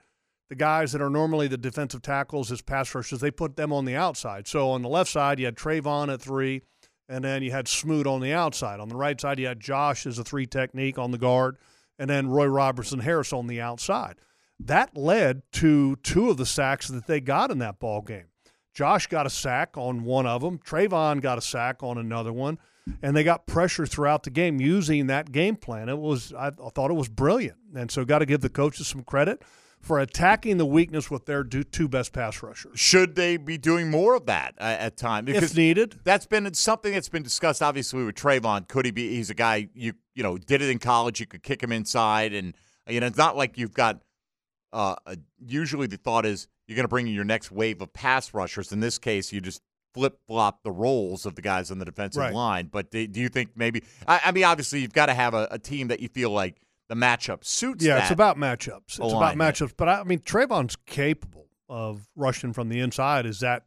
the guys that are normally the defensive tackles as pass rushers. They put them on the outside. So on the left side you had Travon at three and then you had Smoot on the outside. On the right side, you had Josh as a three technique on the guard, and then Roy Robertson Harris on the outside. That led to two of the sacks that they got in that ball game. Josh got a sack on one of them. Travon got a sack on another one, and they got pressure throughout the game using that game plan. It was I thought it was brilliant, and so got to give the coaches some credit for attacking the weakness with their two best pass rushers. Should they be doing more of that uh, at times? if needed. that's been something that's been discussed obviously with Travon. Could he be he's a guy you you know, did it in college, you could kick him inside and you know, it's not like you've got uh usually the thought is you're going to bring in your next wave of pass rushers. In this case, you just flip flop the roles of the guys on the defensive Right. line. But do, do you think maybe I, I mean obviously you've got to have a, a team that you feel like the matchup suits Yeah, it's about matchups. It's about matchups. But I, I mean, Travon's capable of rushing from the inside. Is that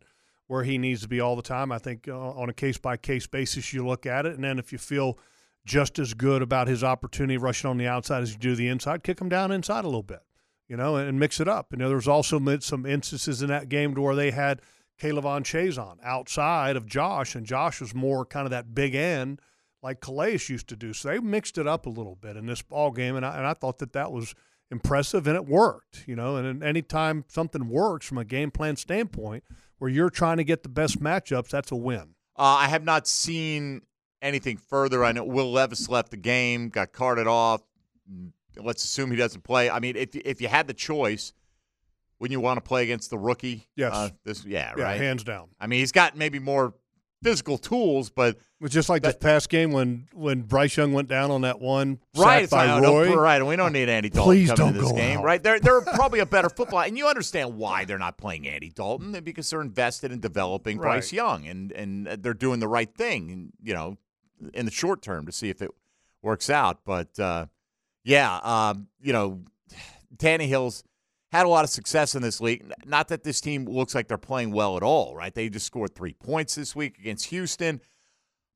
where he needs to be all the time? I think uh, on a case by case basis, you look at it, and then if you feel just as good about his opportunity rushing on the outside as you do the inside, kick him down inside a little bit, you know, and, and mix it up. You know, there was also some instances in that game to where they had K'Lavon Chaisson outside of Josh, and Josh was more kind of that big end like Calais used to do. So they mixed it up a little bit in this ball game, and I, and I thought that that was impressive, and it worked. You know, and anytime something works from a game plan standpoint, where you're trying to get the best matchups, that's a win. Uh, I have not seen anything further. I know Will Levis left the game, got carted off. Let's assume he doesn't play. I mean, if if you had the choice, wouldn't you want to play against the rookie? Yes. Uh, this, yeah, Yeah, right. hands down. I mean, he's got maybe more physical tools, but It's just like this past game when when Bryce Young went down on that one right, sack by not- don't- Roy. right. We don't need Andy Dalton Please coming don't to this game, out. right? They're they're probably a better football, and you understand why they're not playing Andy Dalton because they're invested in developing Bryce Young, and and they're doing the right thing, you know, in the short term to see if it works out. But uh, yeah, um, you know, Tannehill's had a lot of success in this league. Not that this team looks like they're playing well at all, right? They just scored three points this week against Houston.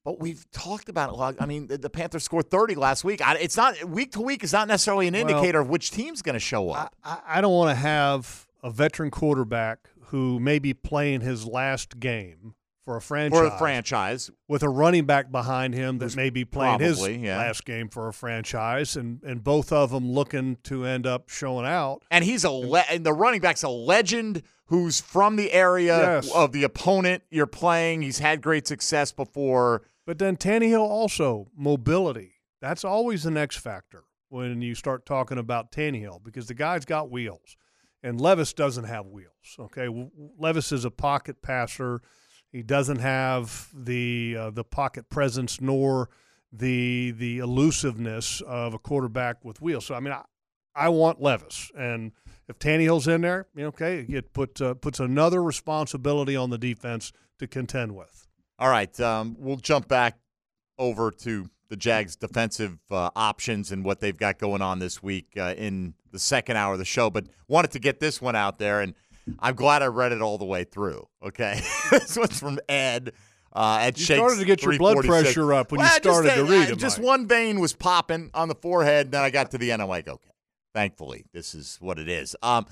But we've talked about it a lot. I mean, the, the Panthers scored 30 last week. I, it's not week to week is not necessarily an Well, indicator of which team's going to show up. I, I don't want to have a veteran quarterback who may be playing his last game for a franchise, for a franchise. with a running back behind him that may be playing his yeah. last game for a franchise, and, and both of them looking to end up showing out. And he's a le- and the running back's a legend who's from the area Yes. of the opponent you're playing. He's had great success before. But then Tannehill also mobility. That's always the next factor when you start talking about Tannehill because the guy's got wheels, and Levis doesn't have wheels. Okay, Levis is a pocket passer. He doesn't have the uh, the pocket presence nor the the elusiveness of a quarterback with wheels. So I mean, I, I want Levis, and if Tannehill's in there, you know, okay, it put uh, puts another responsibility on the defense to contend with. All right, um, we'll jump back over to the Jags' defensive uh, options and what they've got going on this week uh, in the second hour of the show. But wanted to get this one out there, and I'm glad I read it all the way through. Okay, this one's from Ed. Uh, Ed You Shakes started to get your blood pressure up when you Well, just, started to uh, read it, Just one vein was popping on the forehead. Then I got to the end. I'm like, okay, thankfully, this is what it is. Um,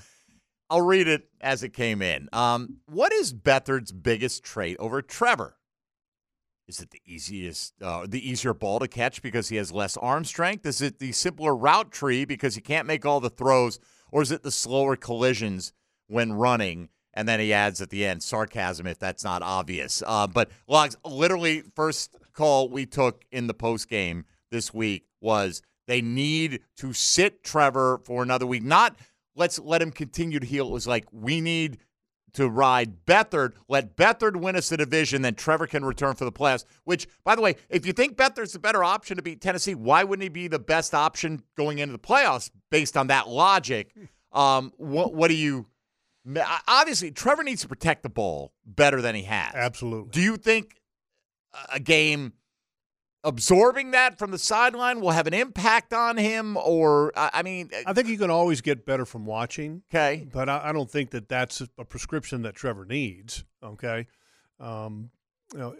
I'll read it as it came in. Um, what is Beathard's biggest trait over Trevor? Is it the easiest, uh, the easier ball to catch because he has less arm strength? Is it the simpler route tree because he can't make all the throws, or is it the slower collisions when running? And then he adds at the end sarcasm if that's not obvious. Uh, but logs, literally, first call we took in the post game this week was they need to sit Trevor for another week. Not let's let him continue to heal. It was like we need to ride Beathard. Let Beathard win us the division, then Trevor can return for the playoffs. Which, by the way, if you think Beathard's the better option to beat Tennessee, why wouldn't he be the best option going into the playoffs based on that logic? Um, what what do you? Obviously, Trevor needs to protect the ball better than he has. Absolutely. Do you think a game absorbing that from the sideline will have an impact on him, or I mean, I think you can always get better from watching, okay, but I, don't think that that's a prescription that Trevor needs. Okay. Um, you know,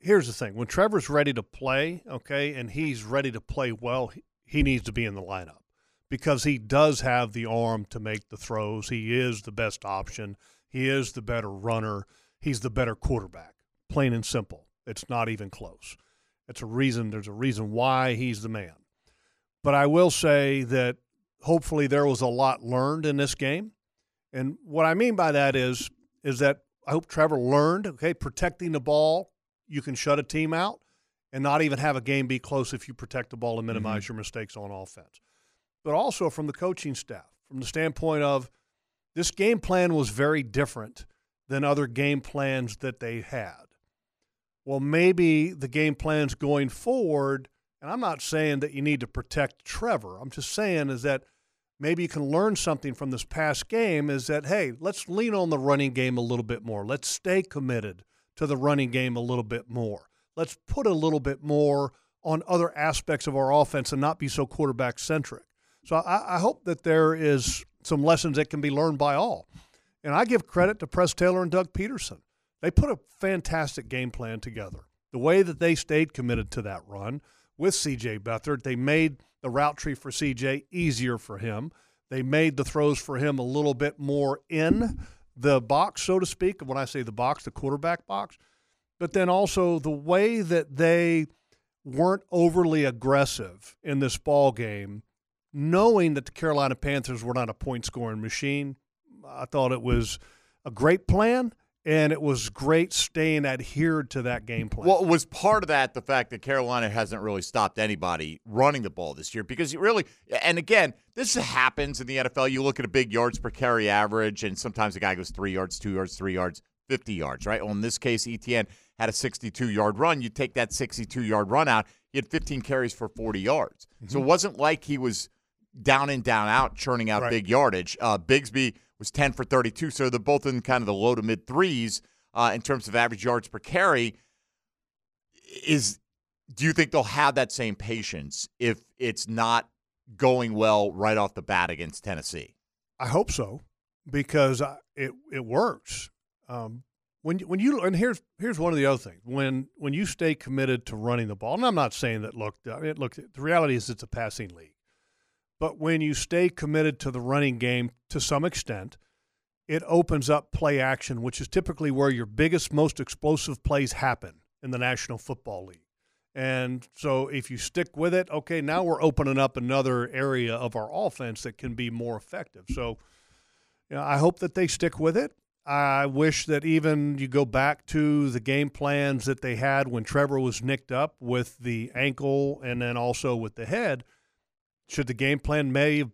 here's the thing: when Trevor's ready to play, okay, and he's ready to play well, he needs to be in the lineup because he does have the arm to make the throws. He is the best option. He is the better runner. He's the better quarterback. Plain and simple. It's not even close. It's a reason. There's a reason why he's the man. But I will say that hopefully there was a lot learned in this game. And what I mean by that is is that I hope Trevor learned, okay, protecting the ball, you can shut a team out and not even have a game be close if you protect the ball and minimize mm-hmm. your mistakes on offense. But also from the coaching staff, from the standpoint of this game plan was very different than other game plans that they had. Well, maybe the game plans going forward, and I'm not saying that you need to protect Trevor. I'm just saying is that maybe you can learn something from this past game is that, hey, let's lean on the running game a little bit more. Let's stay committed to the running game a little bit more. Let's put a little bit more on other aspects of our offense and not be so quarterback centric. So I, I hope that there is some lessons that can be learned by all. And I give credit to Press Taylor and Doug Pederson. They put a fantastic game plan together. The way that they stayed committed to that run with CJ Beathard, they made the route tree for CJ easier for him. They made the throws for him a little bit more in the box, so to speak. When I say the box, the quarterback box. But then also the way that they weren't overly aggressive in this ball game, knowing that the Carolina Panthers were not a point scoring machine. I thought it was a great plan and it was great staying adhered to that game plan. Well, was part of that the fact that Carolina hasn't really stopped anybody running the ball this year? Because you really, and again, this happens in the NFL. You look at a big yards per carry average, and sometimes a guy goes three yards, two yards, three yards, 50 yards, right? Well, in this case, Etienne had a 62 yard run. You take that 62 yard run out, he had 15 carries for 40 yards. So mm-hmm. it wasn't like he was down in, down out, churning out Right. big yardage. Uh, Bigsby was 10 for 32. So they're both in kind of the low to mid threes uh, in terms of average yards per carry. Is do you think they'll have that same patience if it's not going well right off the bat against Tennessee? I hope so because I, it it works. Um, when when you and here's here's one of the other things when when you stay committed to running the ball, and I'm not saying that look I mean, look the reality is it's a passing league, but when you stay committed to the running game to some extent, it opens up play action, which is typically where your biggest, most explosive plays happen in the National Football League. And so if you stick with it, okay, now we're opening up another area of our offense that can be more effective. So you know, I hope that they stick with it. I wish that even you go back to the game plans that they had when Trevor was nicked up with the ankle and then also with the head. Should the game plan may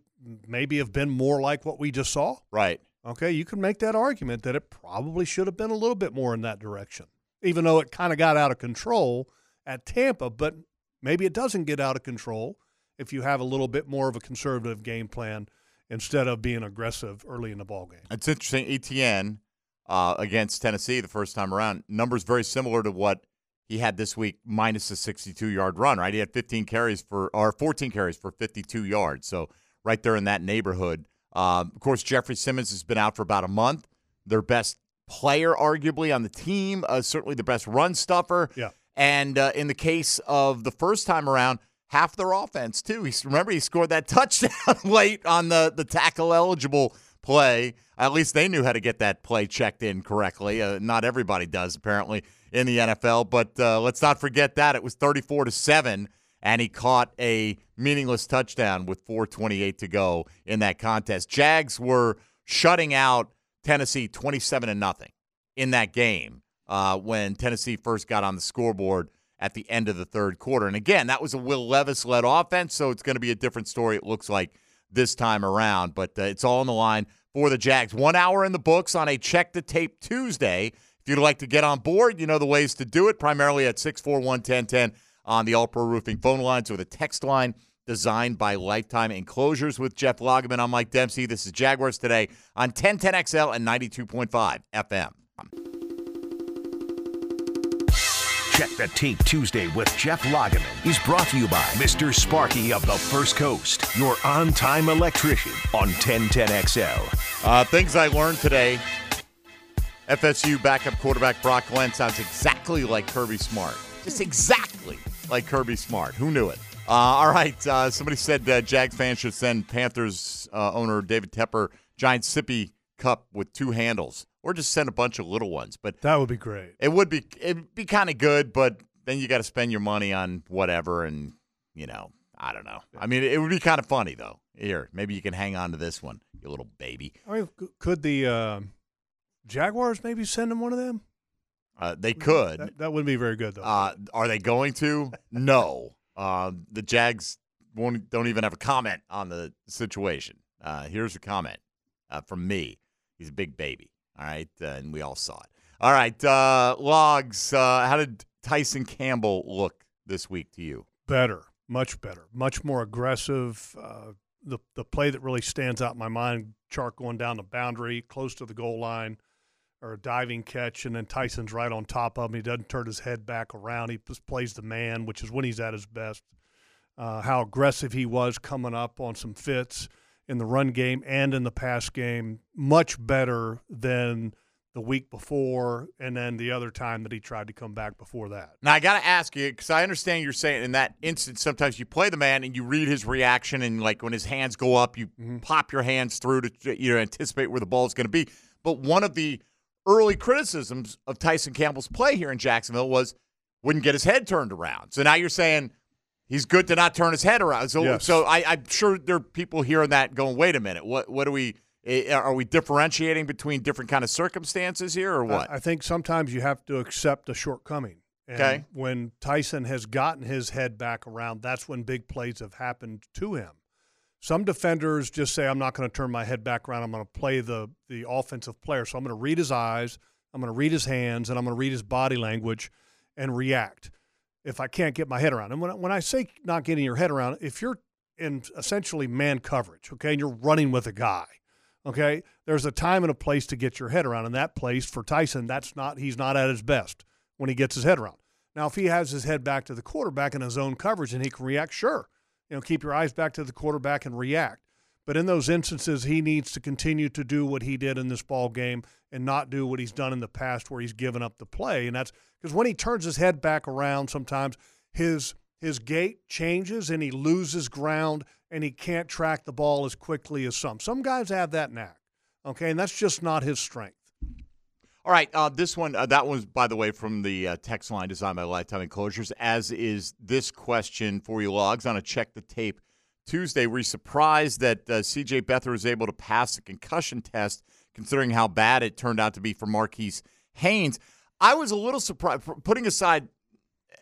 maybe have been more like what we just saw? Right. Okay, you can make that argument that it probably should have been a little bit more in that direction, even though it kind of got out of control at Tampa. But maybe it doesn't get out of control if you have a little bit more of a conservative game plan instead of being aggressive early in the ball game. It's interesting. Etienne uh, against Tennessee the first time around, numbers very similar to what he had this week, minus a 62 yard run, right? He had 15 carries for, or 14 carries for 52 yards. So right there in that neighborhood. Um, of course, Jeffrey Simmons has been out for about a month. Their best player, arguably, on the team, uh, certainly the best run stuffer. Yeah. And uh, in the case of the first time around, half their offense too. He remember he scored that touchdown late on the the tackle eligible play. At least they knew how to get that play checked in correctly. Uh, not everybody does apparently in the NFL, but uh, let's not forget that it was 34 to 7 and he caught a meaningless touchdown with 428 to go in that contest. Jags were shutting out Tennessee 27 to nothing in that game uh, when Tennessee first got on the scoreboard at the end of the third quarter. And again, that was a Will Levis led offense, so it's going to be a different story, it looks like, this time around. But uh, it's all on the line for the Jags. One hour in the books on a check the tape Tuesday. If you'd like to get on board, you know the ways to do it, primarily at 641 1010 on the All Pro Roofing phone lines or the text line designed by Lifetime Enclosures with Jeff Lageman. I'm Mike Dempsey. This is Jaguars Today on 1010XL and 92.5 FM. Check the Tape Tuesday with Jeff Lageman is brought to you by Mr. Sparky of the First Coast, your on time electrician on 1010XL. Uh, things I learned today. FSU backup quarterback Brock Glenn sounds exactly like Kirby Smart. Just exactly like Kirby Smart. Who knew it? Uh, all right. Uh, somebody said uh, Jags fans should send Panthers uh, owner David Tepper giant sippy cup with two handles, or just send a bunch of little ones. But That would be great. it would be it'd be kind of good, but then you got to spend your money on whatever, and you know, I don't know. I mean, it would be kind of funny though. Here, maybe you can hang on to this one, you little baby. I mean, could the uh, Jaguars maybe send them one of them? Uh, they could. That, that wouldn't be very good though. Uh, are they going to? No. Uh, the Jags won't, don't even have a comment on the situation. Uh, here's a comment uh, from me. He's a big baby. All right, uh, and we all saw it. All right, uh, logs. Uh, how did Tyson Campbell look this week to you? better, much better, much more aggressive. Uh, the the play that really stands out in my mind: Chark going down the boundary, close to the goal line, or a diving catch, and then Tyson's right on top of him. He doesn't turn his head back around. He just plays the man, which is when he's at his best. Uh, how aggressive he was coming up on some fits in the run game and in the pass game, much better than the week before, and then the other time that he tried to come back before that. Now I got to ask you because I understand you're saying in that instance sometimes you play the man and you read his reaction and like when his hands go up you mm-hmm. pop your hands through to you know anticipate where the ball is going to be. But one of the early criticisms of Tyson Campbell's play here in Jacksonville was wouldn't get his head turned around. So now you're saying he's good to not turn his head around. So Yes. so I, I'm sure there are people hearing that going, wait a minute, what what do we? Eh, eh, are we differentiating between different kind of circumstances here, or what? I, I think sometimes you have to accept a shortcoming. And Okay. When Tyson has gotten his head back around, that's when big plays have happened to him. Some defenders just say, "I'm not going to turn my head back around. I'm going to play the the offensive player. So I'm going to read his eyes, I'm going to read his hands, and I'm going to read his body language, and react." If I can't get my head around, and when I- when I say not getting your head around, if you're in essentially man coverage, okay, and you're running with a guy, okay, there's a time and a place to get your head around, and that place for Tyson, that's not he's not at his best when he gets his head around. Now, if he has his head back to the quarterback in his own coverage and he can react, sure, you know, keep your eyes back to the quarterback and react. But in those instances, he needs to continue to do what he did in this ball game and not do what he's done in the past, where he's given up the play. And that's because when he turns his head back around, sometimes his his gait changes and he loses ground and he can't track the ball as quickly as some. Some guys have that knack, okay, and that's just not his strength. All right, uh, this one, uh, that one's, by the way, from the uh, text line designed by Lifetime Enclosures, as is this question for you logs on a check the tape Tuesday. Were you surprised that uh, CJ Beathard was able to pass the concussion test, considering how bad it turned out to be for Marquis Haynes? I was a little surprised, putting aside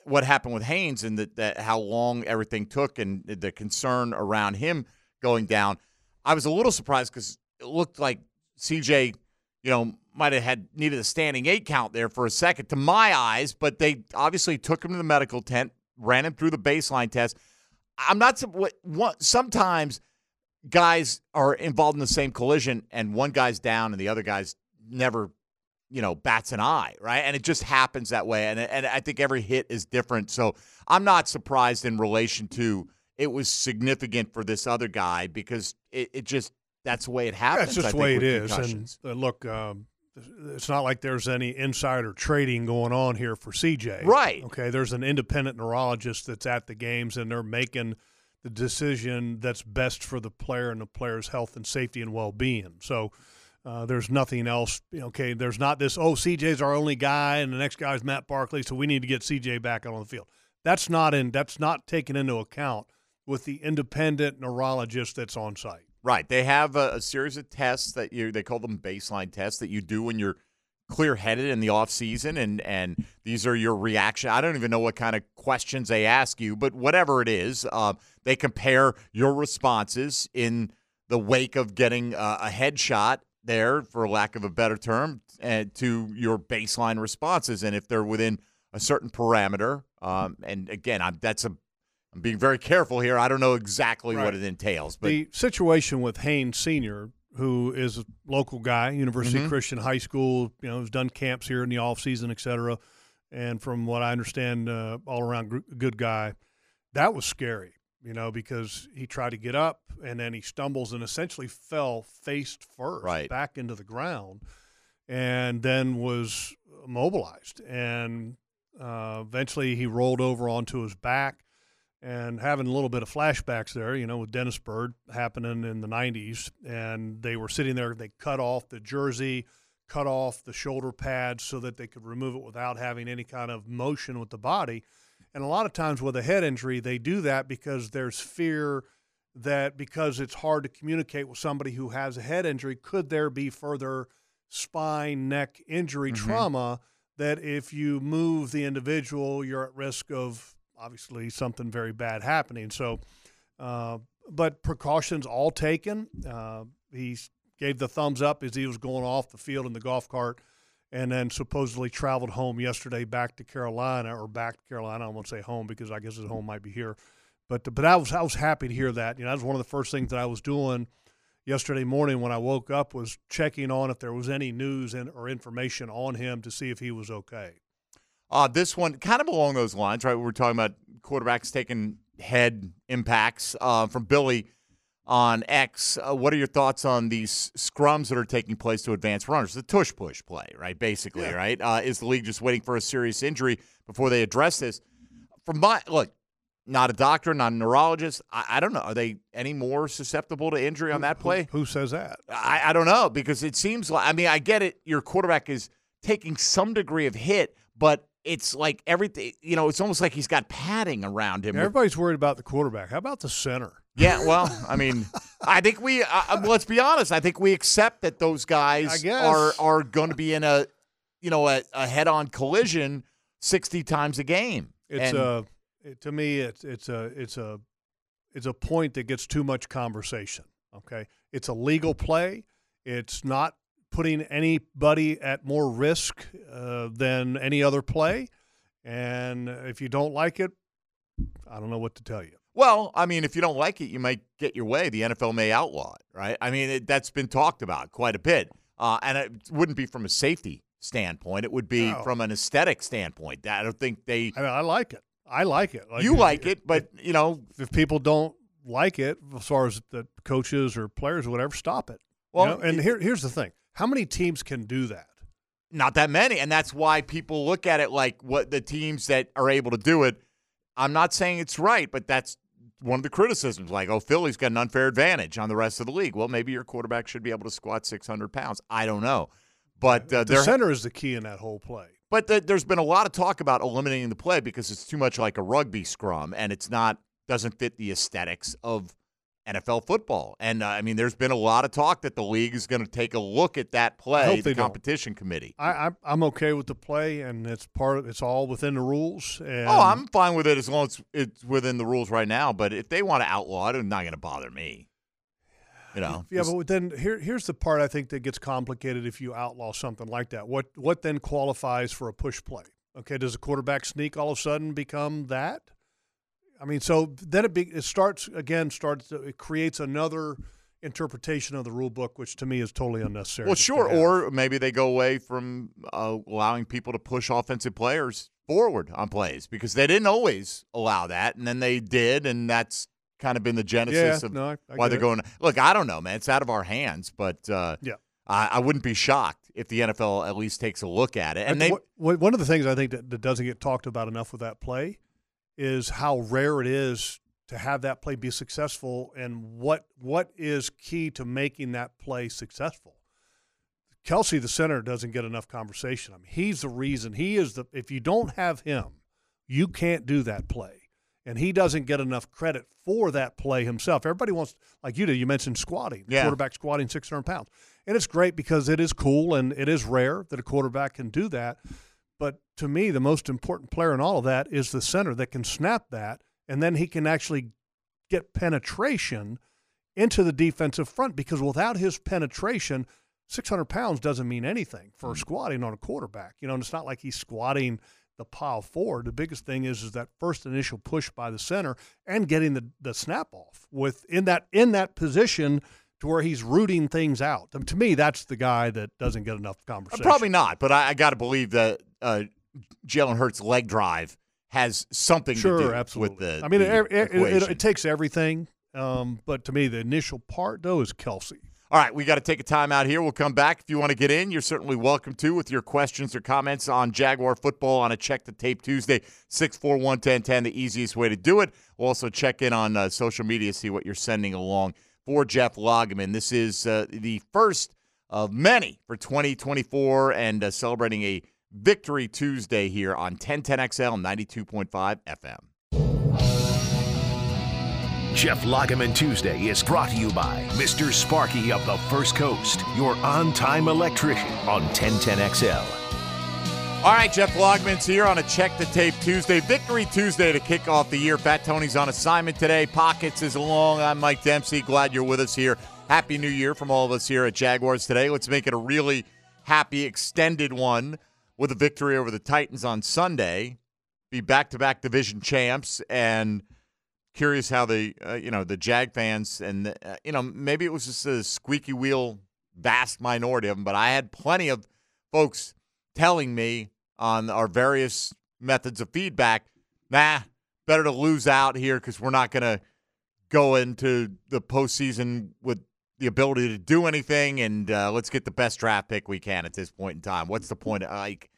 what happened with Haynes and that, that how long everything took and the concern around him going down. I was a little surprised because it looked like CJ, you know, might have had needed a standing eight count there for a second to my eyes, but they obviously took him to the medical tent, ran him through the baseline test. I'm not what what sometimes guys are involved in the same collision and one guy's down and the other guy's never you know bats an eye right? And it just happens that way. And and I think every hit is different. So I'm not surprised in relation to it was significant for this other guy because it, it just that's the way it happens That's just the way it is. And uh, look, um, it's not like there's any insider trading going on here for CJ. Right. Okay. There's an independent neurologist that's at the games, and they're making the decision that's best for the player and the player's health and safety and well being. So. Uh, there's nothing else. Okay, there's not this. Oh, CJ's our only guy, and the next guy is Matt Barkley, so we need to get CJ back out on the field. That's not in. That's not taken into account with the independent neurologist that's on site. Right. They have a, a series of tests that you they call them baseline tests that you do when you're clear headed in the off season and and these are your reaction. I don't even know what kind of questions they ask you, but whatever it is, uh, they compare your responses in the wake of getting a headshot there, for lack of a better term, uh, to your baseline responses, and if they're within a certain parameter, um, and again, I'm, that's a I'm being very careful here. I don't know exactly what it entails, but the situation with Haynes Senior, who is a local guy, University Mhm. Christian High School, you know, has done camps here in the off season, et cetera, and from what I understand, uh, all around gr- good guy. That was scary, you know, because he tried to get up and then he stumbles and essentially fell face first Right. back into the ground, and then was immobilized and. Uh, eventually, he rolled over onto his back and having a little bit of flashbacks there, you know, with Dennis Byrd happening in the 90s. And they were sitting there, they cut off the jersey, cut off the shoulder pads so that they could remove it without having any kind of motion with the body. And a lot of times with a head injury, they do that because there's fear that because it's hard to communicate with somebody who has a head injury, could there be further spine, neck injury Mhm. trauma that if you move the individual, you're at risk of obviously something very bad happening. So, uh, but precautions all taken. Uh, he gave the thumbs up as he was going off the field in the golf cart, and then supposedly traveled home yesterday back to Carolina or back to Carolina. I won't say home because I guess his home might be here. But but I was I was happy to hear that. You know, that was one of the first things that I was doing yesterday morning when I woke up was checking on if there was any news and or information on him to see if he was okay. Uh, this one, kind of along those lines, right? We were talking about quarterbacks taking head impacts uh, from Billy on X. Uh, what are your thoughts on these scrums that are taking place to advance runners? The tush push play, right? Basically, Yeah. right? Uh, is the league just waiting for a serious injury before they address this? From my look, not a doctor, not a neurologist. I, I don't know. Are they any more susceptible to injury on that play? Who, who says that? I, I don't know because it seems like I mean I get it. Your quarterback is taking some degree of hit, but it's like everything. You know, it's almost like he's got padding around him. Everybody's worried about the quarterback. How about the center? Yeah, well, I mean, I think we. Uh, uh, let's be honest. I think we accept that those guys are are going to be in a, you know, a, a head-on collision sixty times a game. It's And- a it, to me it's it's a it's a it's a point that gets too much conversation. Okay, it's a legal play. It's not putting anybody at more risk uh, than any other play. And if you don't like it, I don't know what to tell you. Well, I mean, if you don't like it, you might get your way. The NFL may outlaw it, right? I mean, it, that's been talked about quite a bit. Uh, and it wouldn't be from a safety standpoint. It would be No. from an aesthetic standpoint. I don't think they. I, mean, I like it. I like it. you if- like if- it, but you know, if people don't like it, as far as the coaches or players or whatever, stop it. You Well, know? and it- here, here's the thing: how many teams can do that? not that many, and that's why people look at it like what the teams that are able to do it. I'm not saying it's right, but that's one of the criticisms. Like, oh, Philly's got an unfair advantage on the rest of the league. Well, maybe your quarterback should be able to squat 600 pounds. I don't know, but uh, The center is the key in that whole play. But th- there's been a lot of talk about eliminating the play because it's too much like a rugby scrum, and it's not doesn't fit the aesthetics of NFL football. And uh, I mean, there's been a lot of talk that the league is going to take a look at that play, the they don't. competition committee. I, I I'm okay with the play, and it's part of it's all within the rules. And oh, I'm fine with it as long as it's within the rules right now. But if they want to outlaw it, it's not going to bother me. You know, yeah, but then here here's the part I think that gets complicated if you outlaw something like that. What what then qualifies for a push play? Okay, does a quarterback sneak all of a sudden become that? I mean, so then it, be, it starts again. Starts to, it creates another interpretation of the rule book, which to me is totally unnecessary. well, sure. Or maybe they go away from uh, allowing people to push offensive players forward on plays because they didn't always allow that, and then they did, and that's kind of been the genesis Yeah, of no, I- I why they're it. going. Look, I don't know, man. It's out of our hands, but uh, Yeah. I, I wouldn't be shocked if the NFL at least takes a look at it. And they, one of the things I think that, that doesn't get talked about enough with that play is how rare it is to have that play be successful, and what what is key to making that play successful. Kelce, the center, doesn't get enough conversation. I mean, he's the reason. He is the. If you don't have him, you can't do that play, and he doesn't get enough credit for that play himself. Everybody wants, like you did. You mentioned squatting, Yeah. quarterback squatting six hundred pounds, and it's great because it is cool and it is rare that a quarterback can do that. But to me, the most important player in all of that is the center that can snap that, and then he can actually get penetration into the defensive front because without his penetration, 600 pounds doesn't mean anything for mm. squatting on a quarterback. You know, and it's not like he's squatting the pile forward. The biggest thing is is that first initial push by the center and getting the, the snap off with in that in that position to where he's rooting things out. And to me, that's the guy that doesn't get enough conversation. probably not, but I, I got to believe that uh, Jalen Hurts' leg drive has something sure, to do absolutely. with the. I mean, the it, it, it, it takes everything. Um, but to me, the initial part though is Kelce. All right, we got to take a time out here. We'll come back. If you want to get in, you're certainly welcome to with your questions or comments on Jaguar football on a Check the Tape Tuesday, 641 1010, the easiest way to do it. We'll also check in on uh, social media, see what you're sending along for Jeff Lageman. This is uh, the first of many for 2024 and uh, celebrating a Victory Tuesday here on 1010XL 92.5 FM. Jeff Lageman Tuesday is brought to you by Mr. Sparky of the First Coast, your on time electrician on 1010XL. All right, Jeff Lageman's here on a Check the Tape Tuesday. Victory Tuesday to kick off the year. Fat Tony's on assignment today. Pockets is along. I'm Mike Dempsey. Glad you're with us here. Happy New Year from all of us here at Jaguars today. Let's make it a really happy, extended one with a victory over the Titans on Sunday. Be back to back division champs and curious how the uh, you know the Jag fans and uh, you know maybe it was just a squeaky wheel vast minority of them, but I had plenty of folks telling me on our various methods of feedback, nah, better to lose out here because we're not going to go into the postseason with the ability to do anything, and uh, let's get the best draft pick we can at this point in time. What's the point? Like,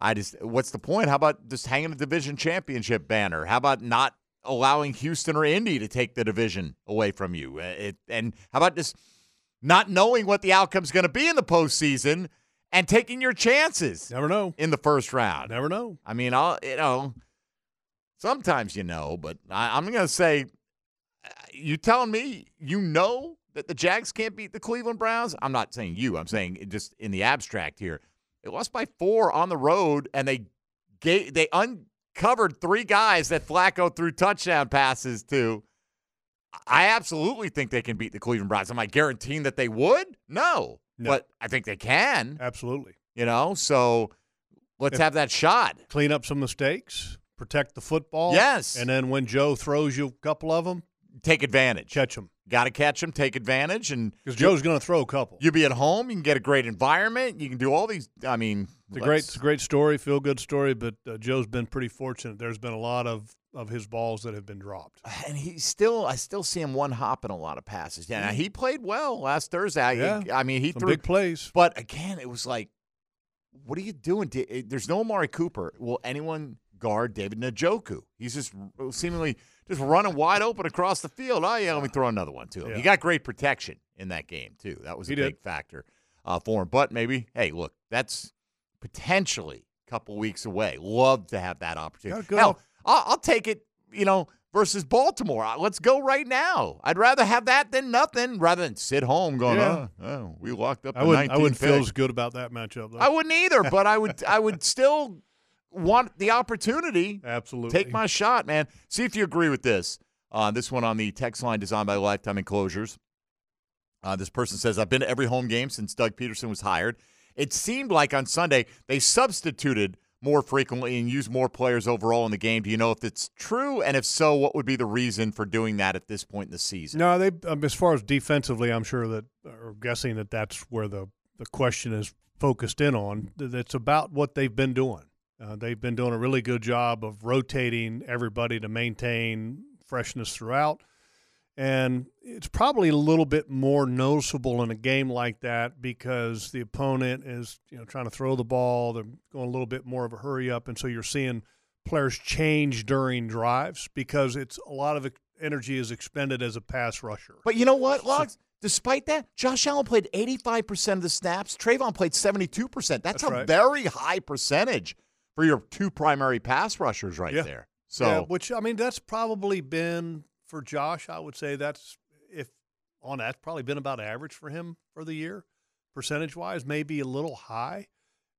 I just, what's the point? How about just hanging the division championship banner? How about not allowing Houston or Indy to take the division away from you? Uh, It, and how about just not knowing what the outcome's going to be in the postseason and taking your chances Never know. in the first round? Never know. I mean, I'll you know, sometimes you know, but I, I'm going to say you telling me you know that the Jags can't beat the Cleveland Browns? I'm not saying you. I'm saying just in the abstract here. They lost by four on the road, and they gave, they uncovered three guys that Flacco threw touchdown passes to. I absolutely think they can beat the Cleveland Browns. Am I guaranteeing that they would? No, No. but I think they can. Absolutely. You know, so let's If- have that shot. Clean up some mistakes, protect the football. Yes. And then when Joe throws you a couple of them, Take advantage. catch them. Got to catch them. Take advantage, and Because Joe's going to throw a couple. You'll be at home. You can get a great environment. You can do all these. I mean, It's a great, it's a great story, feel good story. But uh, Joe's been pretty fortunate. There's been a lot of of his balls that have been dropped. And he still, I still see him one hopping a lot of passes. Yeah, now, he played well last Thursday. I- Yeah. I mean, he Some threw big plays. But again, it was like, what are you doing? There's no Amari Cooper. Will anyone guard David Njoku? He's just seemingly just running wide open across the field. Oh yeah, let me throw another one to him. He got great protection in that game too. That was a He big did. factor uh, for him. But maybe, hey, look, that's potentially a couple weeks away. Love to have that opportunity. Hell, I'll, I'll take it. You know. Versus Baltimore, let's go right now. I'd rather have that than nothing, rather than sit home going, Yeah. oh, oh, we locked up. I wouldn't. I wouldn't feel as good about that matchup. Though. I wouldn't either, but I would I would still want the opportunity. Absolutely. Take my shot, man. See if you agree with this. Uh, this one on the text line designed by Lifetime Enclosures. Uh, this person says, I've been to every home game since Doug Pederson was hired. It seemed like on Sunday they substituted more frequently and use more players overall in the game. Do you know if it's true? And if so, what would be the reason for doing that at this point in the season? No, they um, as far as defensively, I'm sure that or guessing that that's where the the question is focused in on. That It's about what they've been doing. Uh, they've been doing a really good job of rotating everybody to maintain freshness throughout. And it's probably a little bit more noticeable in a game like that because the opponent is, you know, trying to throw the ball. They're going a little bit more of a hurry up, and so you're seeing players change during drives because it's a lot of energy is expended as a pass rusher. But you know what, Logs? Despite that, Josh Allen played 85% of the snaps. Travon played 72%. That's, That's a right. very high percentage for your two primary pass rushers right Yeah. there. So, yeah, which I mean, that's probably been for Josh. I would say that's if on that's probably been about average for him for the year, percentage wise, maybe a little high.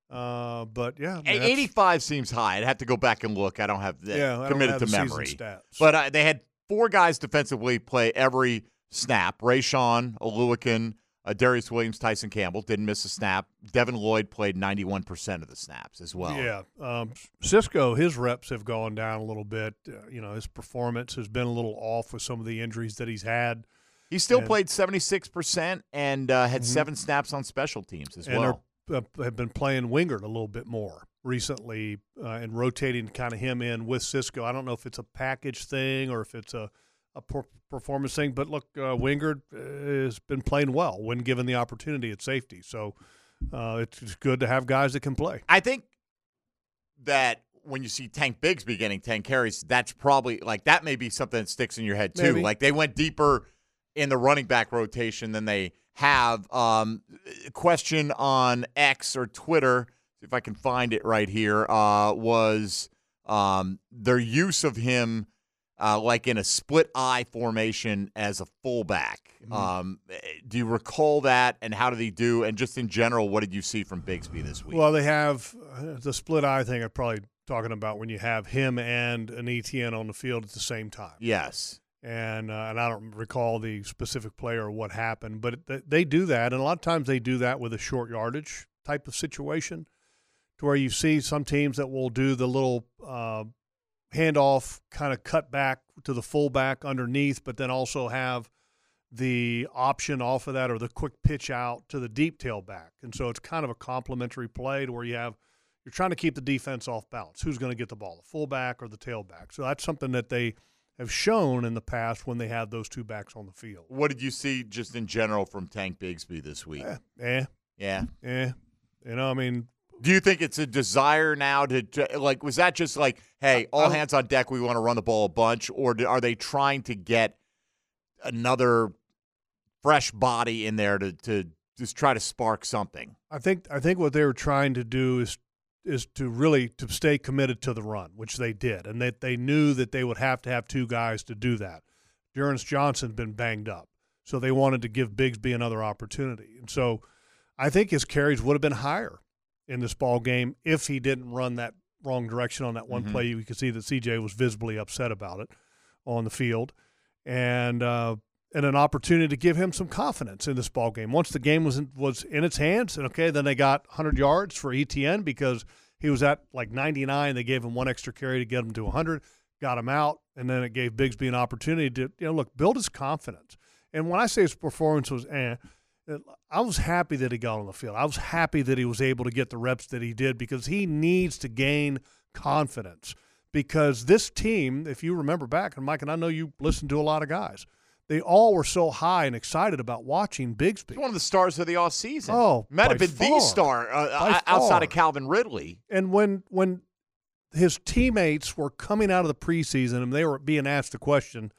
Uh, but yeah, I mean, 85 seems high. I'd have to go back and look. I don't have that Yeah, committed to memory. stats. But uh, they had four guys defensively play every snap. Rayshawn, Oluokun, uh, Darious Williams, Tyson Campbell didn't miss a snap. Devin Lloyd played 91% of the snaps as well. Yeah, um, Cisco, his reps have gone down a little bit. Uh, you know, his performance has been a little off with some of the injuries that he's had. He still And- played 76% and uh, had seven snaps on special teams as and well. uh, have been playing Wingard a little bit more recently uh, and rotating kind of him in with Cisco. I don't know if it's a package thing or if it's a, a per- performance thing, but look, uh, Wingard uh, has been playing well when given the opportunity at safety. So uh, it's, it's good to have guys that can play. I think that when you see Tank Bigsby getting 10 carries, that's probably like that may be something that sticks in your head too. Maybe. Like they went deeper in the running back rotation than they have. Um, question on X or Twitter, if I can find it right here, uh, was um, their use of him. Uh, like in a split eye formation as a fullback. Um, do you recall that? And how did he do? And just in general, what did you see from Bigsby this week? Well, they have uh, the split eye thing. I'm probably talking about when you have him and an Etienne on the field at the same time. yes. and uh, and I don't recall the specific player or what happened, but th- they do that, and a lot of times they do that with a short yardage type of situation, to where you see some teams that will do the little uh, handoff, kind of cut back to the fullback underneath, but then also have the option off of that or the quick pitch out to the deep tailback, and so it's kind of a complementary play to where you have. You're trying to keep the defense off balance. Who's going to get the ball, the fullback or the tailback? So that's something that they have shown in the past when they had those two backs on the field. What did you see just in general from Tank Bigsby this week? Eh, eh, Yeah. eh. You know, I mean, Do you think it's a desire now to, to like? Was that just like, hey, all I'm- hands on deck, we want to run the ball a bunch, or do, are they trying to get another fresh body in there to to just try to spark something? I think I think what they were trying to do is is to really to stay committed to the run, which they did, and that they knew that they would have to have two guys to do that. D'Ernest Johnson's been banged up, so they wanted to give Bigsby another opportunity. And so I think his carries would have been higher in this ball game if he didn't run that wrong direction on that one Mhm. play. You could see that CJ was visibly upset about it on the field, and uh, and an opportunity to give him some confidence in this ball game. Once the game was in, was in its hands, and okay, then they got 100 yards for Etienne because he was at like 99. They gave him one extra carry to get him to 100, got him out, and then it gave Bigsby an opportunity to you know look build his confidence. And when I say his performance was eh, I was happy that he got on the field. I was happy that he was able to get the reps that he did because he needs to gain confidence. Because this team, if you remember back, and Mike and I know you listened to a lot of guys, they all were so high and excited about watching Bigsby. He's one of the stars of the offseason. Oh, might have been the star uh, uh, outside far. of Calvin Ridley. And when when his teammates were coming out of the preseason and they were being asked the question,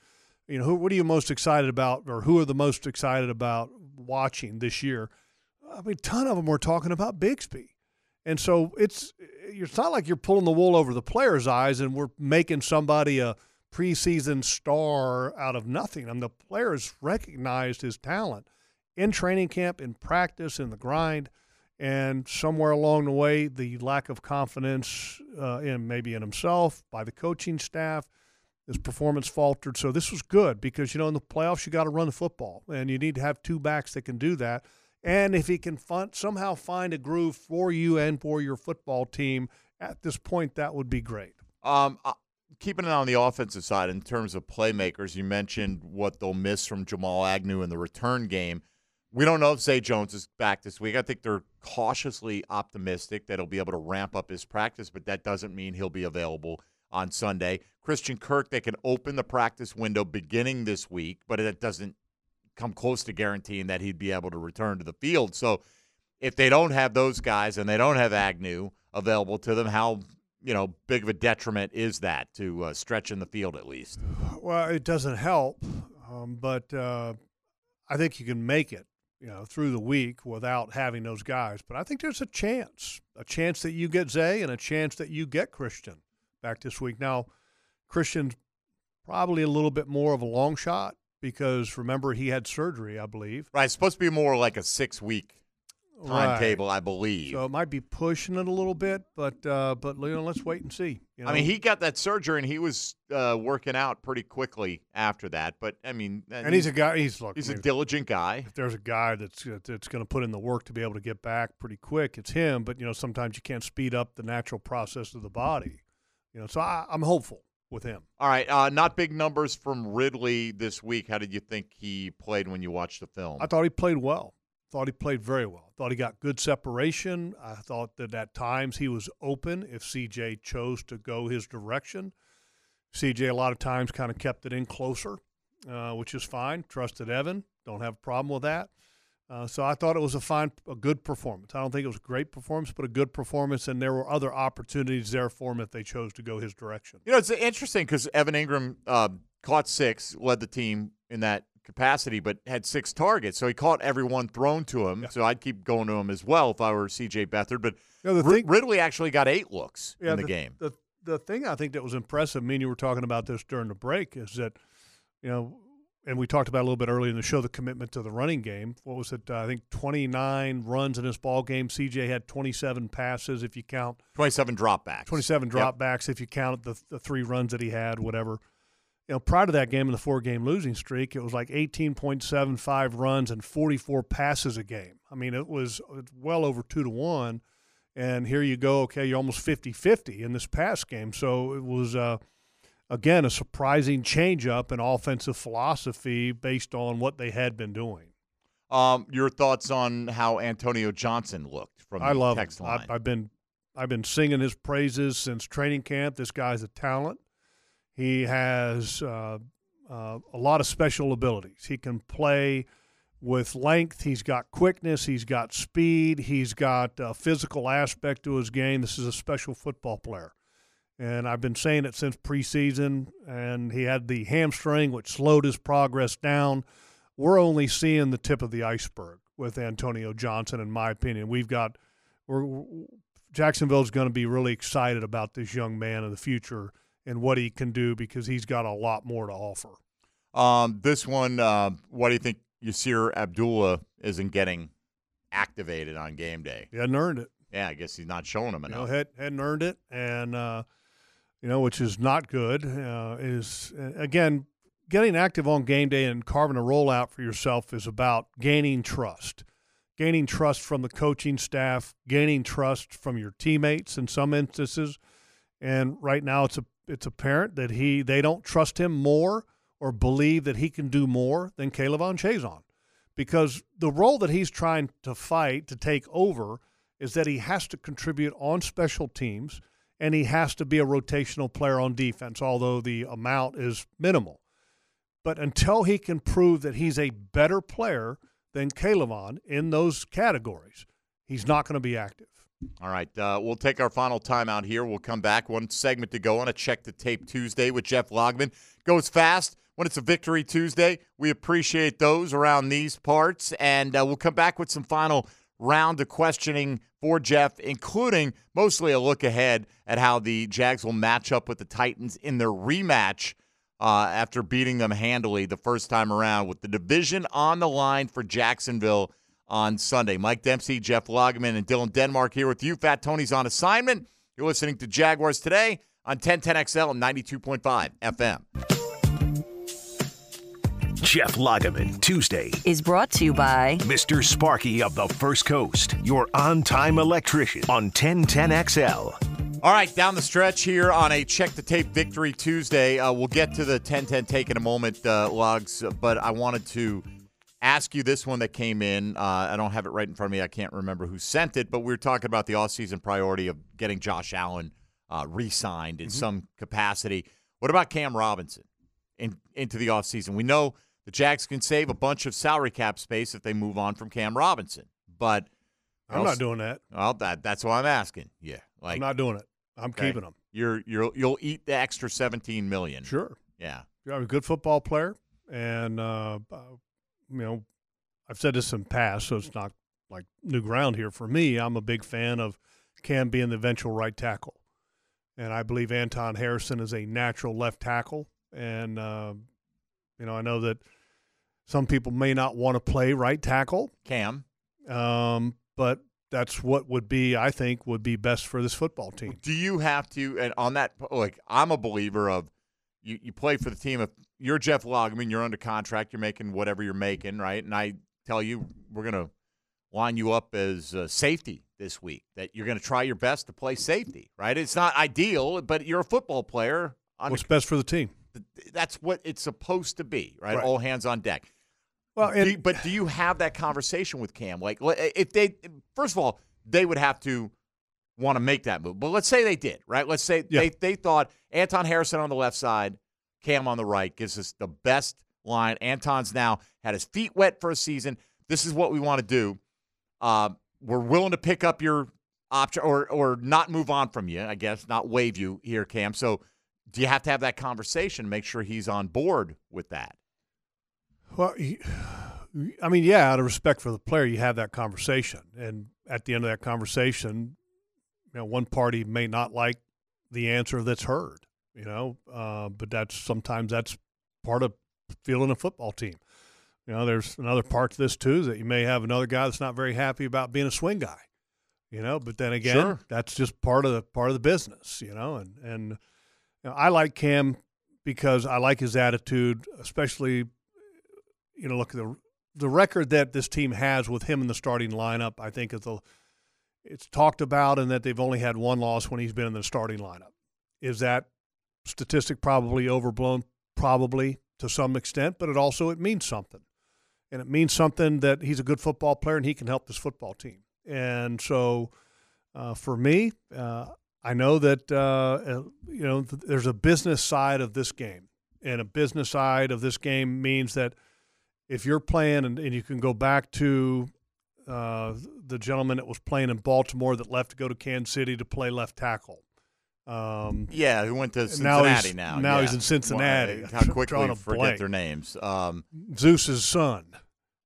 you know, who what are you most excited about, or who are the most excited about watching this year? I mean, a ton of them were talking about Bigsby, and so it's it's not like you're pulling the wool over the players' eyes and we're making somebody a preseason star out of nothing. I mean, the players recognized his talent in training camp, in practice, in the grind and somewhere along the way, the lack of confidence uh, in maybe in himself by the coaching staff, his performance faltered. So this was good because you know in the playoffs you got to run the football, and you need to have two backs that can do that. And if he can somehow find a groove for you and for your football team at this point, that would be great. Um, uh, keeping it on the offensive side in terms of playmakers, you mentioned what they'll miss from Jamal Agnew in the return game. We don't know if Zay Jones is back this week. I think they're cautiously optimistic that he'll be able to ramp up his practice, but that doesn't mean he'll be available on Sunday. Christian Kirk, they can open the practice window beginning this week, but it doesn't come close to guaranteeing that he'd be able to return to the field. So if they don't have those guys and they don't have Agnew available to them, how you know big of a detriment is that to uh, stretch in the field at least? Well, it doesn't help, um, but uh, I think you can make it, you know, through the week without having those guys. But I think there's a chance, a chance that you get Zay and a chance that you get Christian back this week. Now, Christian's probably a little bit more of a long shot because remember he had surgery, I believe. Right, it's supposed to be more like a six week Right. timetable, I believe. So it might be pushing it a little bit, but uh, but you know, let's wait and see. You know? I mean, he got that surgery and he was uh, working out pretty quickly after that. But I mean, and he's a guy. He's look. he's I a mean, diligent guy. if there's a guy that's that's going to put in the work to be able to get back pretty quick, it's him. But you know, sometimes you can't speed up the natural process of the body. You know, so I, I'm hopeful with him. All right, uh, not big numbers from Ridley this week. How did you think he played when you watched the film? I thought he played well. Thought he played very well. Thought he got good separation. I thought that at times he was open if CJ chose to go his direction. CJ a lot of times kind of kept it in closer, uh, which is fine. Trusted Evan. Don't have a problem with that. Uh, so I thought it was a fine, a good performance. I don't think it was a great performance, but a good performance, and there were other opportunities there for him if they chose to go his direction. You know, it's interesting because Evan Engram uh, caught six, led the team in that capacity, but had six targets. So he caught everyone thrown to him. So I'd keep going to him as well if I were C.J. Beathard. But Yeah, the Ri- thing- Ridley actually got eight looks in the, game. The the thing I think that was impressive. Me and you were talking about this during the break. Is that you know, and we talked about a little bit earlier in the show the commitment to the running game. What was it? Uh, I think twenty nine runs in this ball game. CJ had twenty seven passes if you count 27 dropbacks. twenty seven Yep. dropbacks if you count the the three runs that he had. Whatever. You know, prior to that game in the four game losing streak, it was like 18.75 runs and 44 passes a game. I mean, it was well over two to one. And here you go, okay, you're almost 50 50 in this pass game. So it was, uh, again, a surprising change up in offensive philosophy based on what they had been doing. Um, your thoughts on how Antonio Johnson looked from the I love text him. line? I, I've been I've been singing his praises since training camp. This guy's a talent. He has uh, uh, a lot of special abilities. He can play with length. He's got quickness. He's got speed. He's got a physical aspect to his game. This is a special football player. And I've been saying it since preseason. And he had the hamstring, which slowed his progress down. We're only seeing the tip of the iceberg with Antonio Johnson, in my opinion. We've got we're Jacksonville's going to be really excited about this young man in the future and what he can do because he's got a lot more to offer. Um, this one, uh, what do you think Yasir Abdullah isn't getting activated on game day? He hadn't earned it. Yeah, I guess he's not showing him You know, enough. had, hadn't earned it, and uh, you know, which is not good. Uh, is uh, again getting active on game day and carving a rollout for yourself is about gaining trust, gaining trust from the coaching staff, gaining trust from your teammates in some instances. And right now, it's a it's apparent that he they don't trust him more or believe that he can do more than K'Lavon Chaisson, because the role that he's trying to fight to take over is that he has to contribute on special teams and he has to be a rotational player on defense, although the amount is minimal. But until he can prove that he's a better player than K'Lavon in those categories, he's not going to be active. All right, uh, we'll take our final timeout here. We'll come back. One segment to go on a Check the Tape Tuesday with Jeff Lageman. Goes fast when it's a Victory Tuesday. We appreciate those around these parts. And uh, we'll come back with some final round of questioning for Jeff, including mostly a look ahead at how the Jags will match up with the Titans in their rematch uh, after beating them handily the first time around with the division on the line for Jacksonville on Sunday. Mike Dempsey, Jeff Lageman, and Dylan Denmark here with you. Fat Tony's on assignment. You're listening to Jaguars today on 1010XL and 92.5 FM. Jeff Lageman, Tuesday. is brought to you by Mr. Sparky of the First Coast, your on time electrician on 1010XL. All right, down the stretch here on a check the tape victory Tuesday. Uh, we'll get to the 10-10 take in a moment, uh, logs. But I wanted to ask you this one that came in. Uh, I don't have it right in front of me. I can't remember who sent it, but we were talking about the offseason priority of getting Josh Allen uh, re-signed in some capacity. What about Cam Robinson in, into the offseason? We know the Jags can save a bunch of salary cap space if they move on from Cam Robinson, but I'm not doing that. well, that that's why I'm asking. Yeah, like I'm not doing it. I'm Okay. keeping him. you're you'll you'll eat the extra 17 million. Sure. Yeah. You're a good football player, and uh, uh, you know, I've said this in past, so it's not like new ground here for me. I'm a big fan of Cam being the eventual right tackle, and I believe Anton Harrison is a natural left tackle. And uh, you know, I know that some people may not want to play right tackle, Cam, um, but that's what would be, I think, would be best for this football team. do you have to and on that like I'm a believer of you you play for the team if you're Jeff Lageman, you're under contract, you're making whatever you're making, right? And I tell you we're going to line you up as uh, safety this week. That you're going to try your best to play safety, right? It's not ideal, but you're a football player. What's best for the team? That's what it's supposed to be, right? Right. All hands on deck. Well, Do you- but do you have that conversation with Cam? Like, if they, first of all, they would have to want to make that move. But let's say they did, right? Let's say Yeah. they, they thought Anton Harrison on the left side, Cam on the right gives us the best line. Anton's now had his feet wet for a season. This is what we want to do. Uh, we're willing to pick up your option or or not move on from you, I guess, not waive you here, Cam. So do you have to have that conversation, make sure he's on board with that? Well, I mean, yeah, out of respect for the player, you have that conversation, and at the end of that conversation, you know, one party may not like the answer that's heard, you know, uh, but that's sometimes that's part of feeling a football team. You know, there's another part to this too that you may have another guy that's not very happy about being a swing guy, you know. But then again, Sure. that's just part of the part of the business, you know. And and you know, I like Cam because I like his attitude, especially you know, look at the the record that this team has with him in the starting lineup. I think a it's talked about, and that they've only had one loss when he's been in the starting lineup. Is that statistic probably overblown? Probably to some extent, but it also it means something, and it means something that he's a good football player and he can help this football team. And so, uh, for me, uh, I know that uh, uh, you know th- there's a business side of this game, and a business side of this game means that if you're playing and, and you can go back to uh, the gentleman that was playing in Baltimore that left to go to Kansas City to play left tackle. Um, Yeah, who went to Now Cincinnati he's- now? now yeah. he's in Cincinnati. Well, How quickly a forget blank. their names? Um, Zeus's son.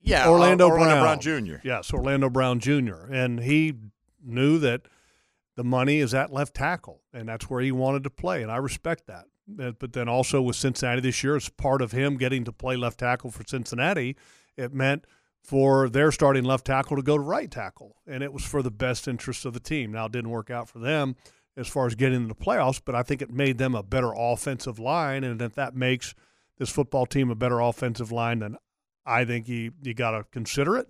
yeah, Orlando, uh, Orlando Brown. Brown Jr. Yes, Orlando Brown Jr. And he knew that the money is at left tackle, and that's where he wanted to play, and I respect that. But then also with Cincinnati this year, as part of him getting to play left tackle for Cincinnati, it meant for their starting left tackle to go to right tackle, and it was for the best interest of the team. Now it didn't work out for them as far as getting into the playoffs, but I think it made them a better offensive line, and if that makes this football team a better offensive line, then I think you you got to consider it.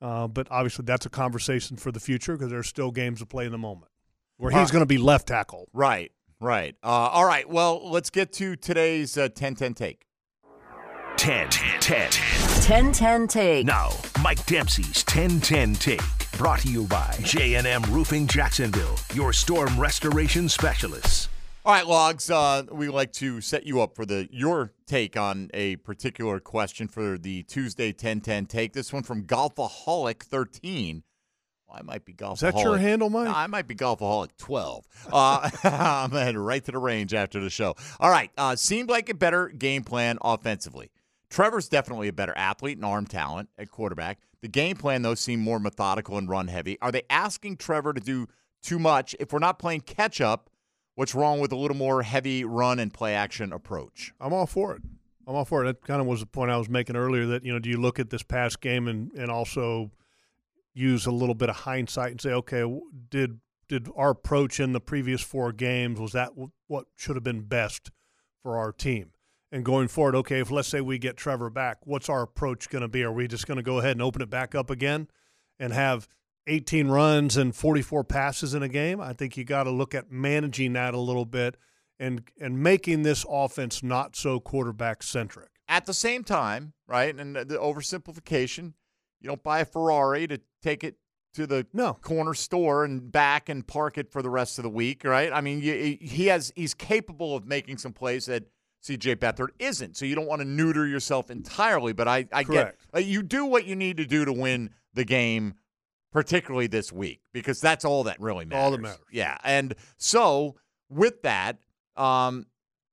Uh, but obviously, that's a conversation for the future because there's still games to play in the moment where he's going to be left tackle. Right, right. Uh, all right. Well, let's get to today's uh, 10-10 take. 10 10. 1010 Take. Now, Mike Dempsey's 1010 Take. Brought to you by J&M Roofing Jacksonville, your storm restoration specialists. All right, Logs. Uh, we like to set you up for the your take on a particular question for the Tuesday 10-10 take. This one from Golfaholic 13. Well, I might be Golfaholic. Is that your handle, Mike? I might be Golfaholic 12. Uh, I'm headed right to the range after the show. All right. Uh, seemed like a better game plan offensively. Trevor's definitely a better athlete and arm talent at quarterback. The game plan, though, seemed more methodical and run heavy. Are they asking Trevor to do too much? If we're not playing catch up, what's wrong with a little more heavy run and play action approach? I'm all for it. I'm all for it. That kind of was the point I was making earlier. That you know, do you look at this past game and and also use a little bit of hindsight and say, okay, did did our approach in the previous four games was that what should have been best for our team? And going forward, okay, if let's say we get Trevor back, what's our approach going to be? Are we just going to go ahead and open it back up again and have 18 runs and 44 passes in a game? I think you got to look at managing that a little bit and and making this offense not so quarterback centric. At the same time, right, and the oversimplification, you don't buy a Ferrari to take it to the No. corner store and back and park it for the rest of the week, right? I mean, you, he has he's capable of making some plays that CJ Beathard isn't. So you don't want to neuter yourself entirely, but I, I get Correct. uh, you do what you need to do to win the game, particularly this week, because that's all that really matters. All that matters. Yeah, and so with that, um,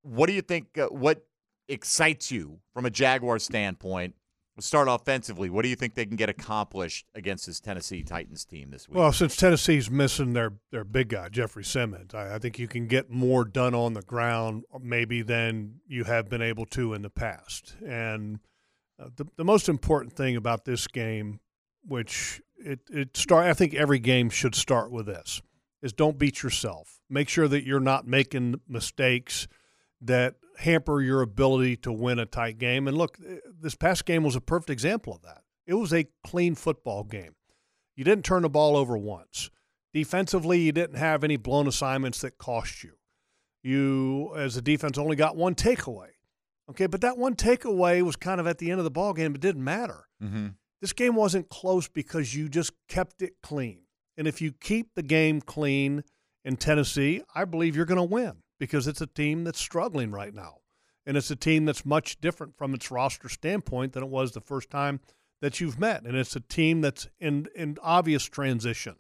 what do you think? Uh, what excites you from a Jaguar standpoint? We'll start offensively. What do you think they can get accomplished against this Tennessee Titans team this week? Well, since Tennessee's missing their their big guy Jeffrey Simmons, I, I think you can get more done on the ground maybe than you have been able to in the past. And uh, the the most important thing about this game, which it it start, I think every game should start with this, is don't beat yourself. Make sure that you're not making mistakes that hamper your ability to win a tight game. And look, this past game was a perfect example of that. It was a clean football game. You didn't turn the ball over once. Defensively, you didn't have any blown assignments that cost you. You, as a defense, only got one takeaway. Okay, but that one takeaway was kind of at the end of the ball game. It didn't matter. mm-hmm. This game wasn't close because you just kept it clean. And if you keep the game clean in Tennessee, I believe you're going to win because it's a team that's struggling right now. And it's a team that's much different from its roster standpoint than it was the first time that you've met. And it's a team that's in, in obvious transition.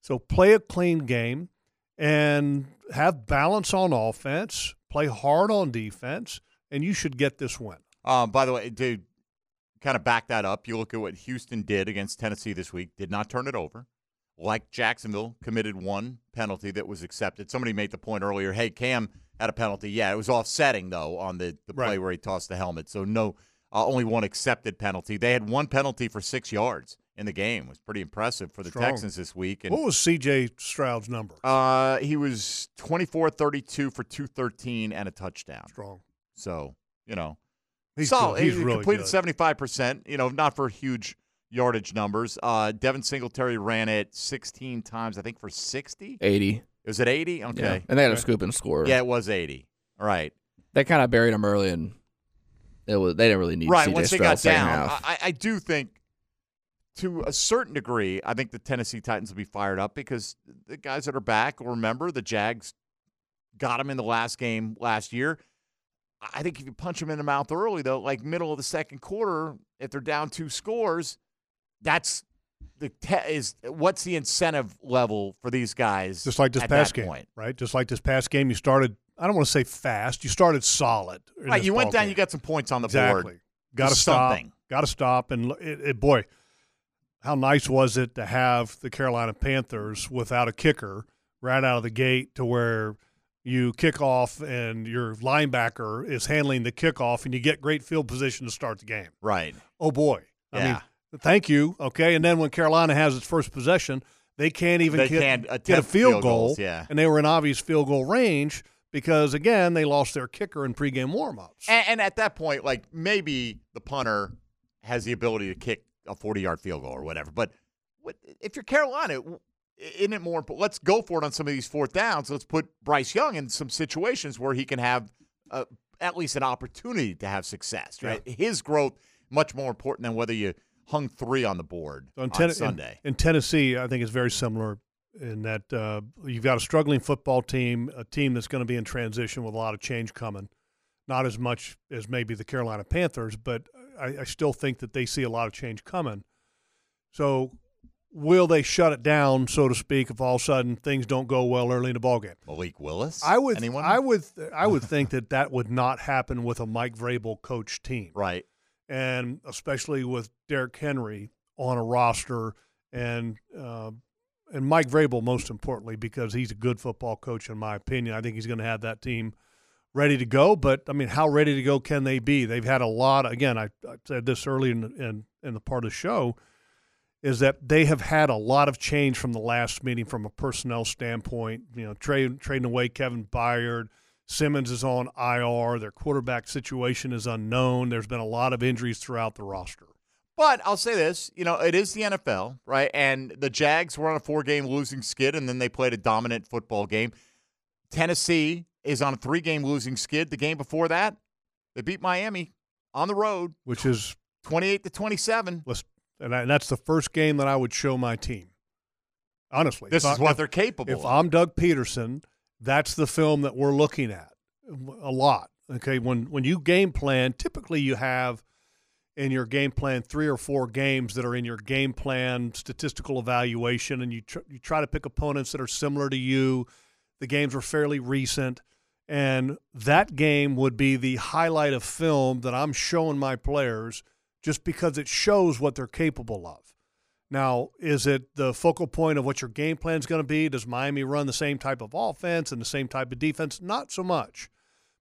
So play a clean game and have balance on offense, play hard on defense, and you should get this win. Um, by the way, to kind of back that up, you look at what Houston did against Tennessee this week, did not turn it over. Like Jacksonville, committed one penalty that was accepted. Somebody made the point earlier hey, Cam had a penalty. Yeah, it was offsetting, though, on the, the play Right. where he tossed the helmet. So, no, uh, only one accepted penalty. They had one penalty for six yards in the game. It was pretty impressive for the Strong. Texans this week. And What was CJ Stroud's number? uh, he was 24 32 for 213 and a touchdown. Strong. So, you know, He's solid. good. He's he really completed seventy five percent. You know, not for huge yardage numbers. Uh, Devin Singletary ran it sixteen times. I think for sixty. 80. Was it eighty? Yeah. Okay. And they had a scoop and score. Yeah, it was eighty. All right. They kind of buried him early, and it was they didn't really need right. CJ Once they Stroud got down. I, I do think. To a certain degree, I think the Tennessee Titans will be fired up because the guys that are back will remember the Jags got them in the last game last year. I think if you punch them in the mouth early, though, like middle of the second quarter, if they're down two scores, that's the te- is what's the incentive level for these guys? Just like this at past game, point? right? Just like this past game, you started. I don't want to say fast. You started solid. Right, you went down, game. you got some points on the exactly. board. Got to stop. Got to stop. And it, it, boy, how nice was it to have the Carolina Panthers without a kicker right out of the gate, to where you kick off and your linebacker is handling the kickoff and you get great field position to start the game. Right. Oh boy. I Yeah. mean, thank you. Okay. And then when Carolina has its first possession, they can't even They get, can't get a field, field goal. goals, yeah. And they were in obvious field goal range because again, they lost their kicker in pregame warmups. And, and at that point, like maybe the punter has the ability to kick a 40 yard field goal or whatever. But if you're Carolina, isn't it more important? Let's go for it on some of these fourth downs. Let's put Bryce Young in some situations where he can have uh, at least an opportunity to have success, right? His growth much more important than whether you hung three on the board in, on Ten- in- Sunday. In, Tennessee, I think it's very similar in that uh, you've got a struggling football team, a team that's going to be in transition with a lot of change coming. Not as much as maybe the Carolina Panthers, but I, I still think that they see a lot of change coming. So, will they shut it down, so to speak, if all of a sudden things don't go well early in the ballgame? Malik Willis? I would, Anyone? I would, I would think that that would not happen with a Mike Vrabel coach team right. and especially with Derrick Henry on a roster and uh, and Mike Vrabel most importantly because he's a good football coach in my opinion. I think he's going to have that team ready to go. But I mean, how ready to go can they be? They've had a lot. Again, I, I said this early in, in in the part of the show is that they have had a lot of change from the last meeting from a personnel standpoint. You know, trade, trading away Kevin Byard. Simmons is on IR. Their quarterback situation is unknown. There's been a lot of injuries throughout the roster. But I'll say this, you know, it is the NFL, right? And the Jags were on a four-game losing skid, and then they played a dominant football game. Tennessee is on a three-game losing skid. The game before that, they beat Miami on the road, which is twenty-eight to twenty-seven. Let's, and, I, and that's the first game that I would show my team. Honestly, This is I- what if- they're capable of. If of. I'm Doug Pederson, that's the film that we're looking at a lot. Okay, when when you game plan, typically you have in your game plan three or four games that are in your game plan statistical evaluation, and you tr- you try to pick opponents that are similar to you. The games were fairly recent, and that game would be the highlight of film that I'm showing my players just because it shows what they're capable of. Now, is it the focal point of what your game plan is going to be? Does Miami run the same type of offense and the same type of defense? Not so much.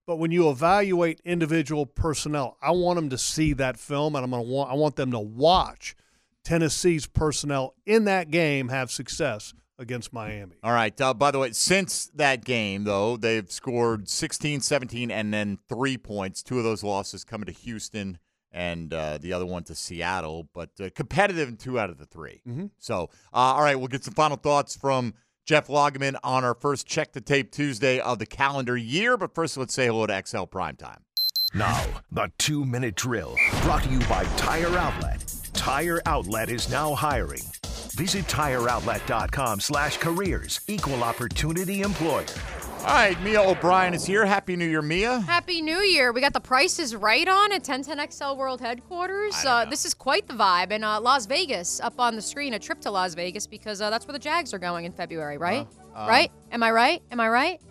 But when you evaluate individual personnel, I want them to see that film, and I'm going to want I want them to watch Tennessee's personnel in that game have success against Miami. All right. Uh, by the way, since that game, though, they've scored 16, 17, and then three points. Two of those losses coming to Houston and uh, the other one to Seattle, but uh, competitive in two out of the 3 Mhm. So, uh, all right, we'll get some final thoughts from Jeff Lageman on our first Check the Tape Tuesday of the calendar year. But first, let's say hello to XL Primetime. Now, the two minute drill brought to you by Tire Outlet. Tire Outlet is now hiring. Visit tireoutlet.com slash careers. Equal opportunity employer. All right, Mia O'Brien is here. Happy New Year, Mia. Happy New Year. We got the prices right on at 1010XL World Headquarters. Uh, this is quite the vibe. And uh, Las Vegas, up on the screen, a trip to Las Vegas because uh, that's where the Jags are going in February, right? Uh, right? Am I right? Am I right?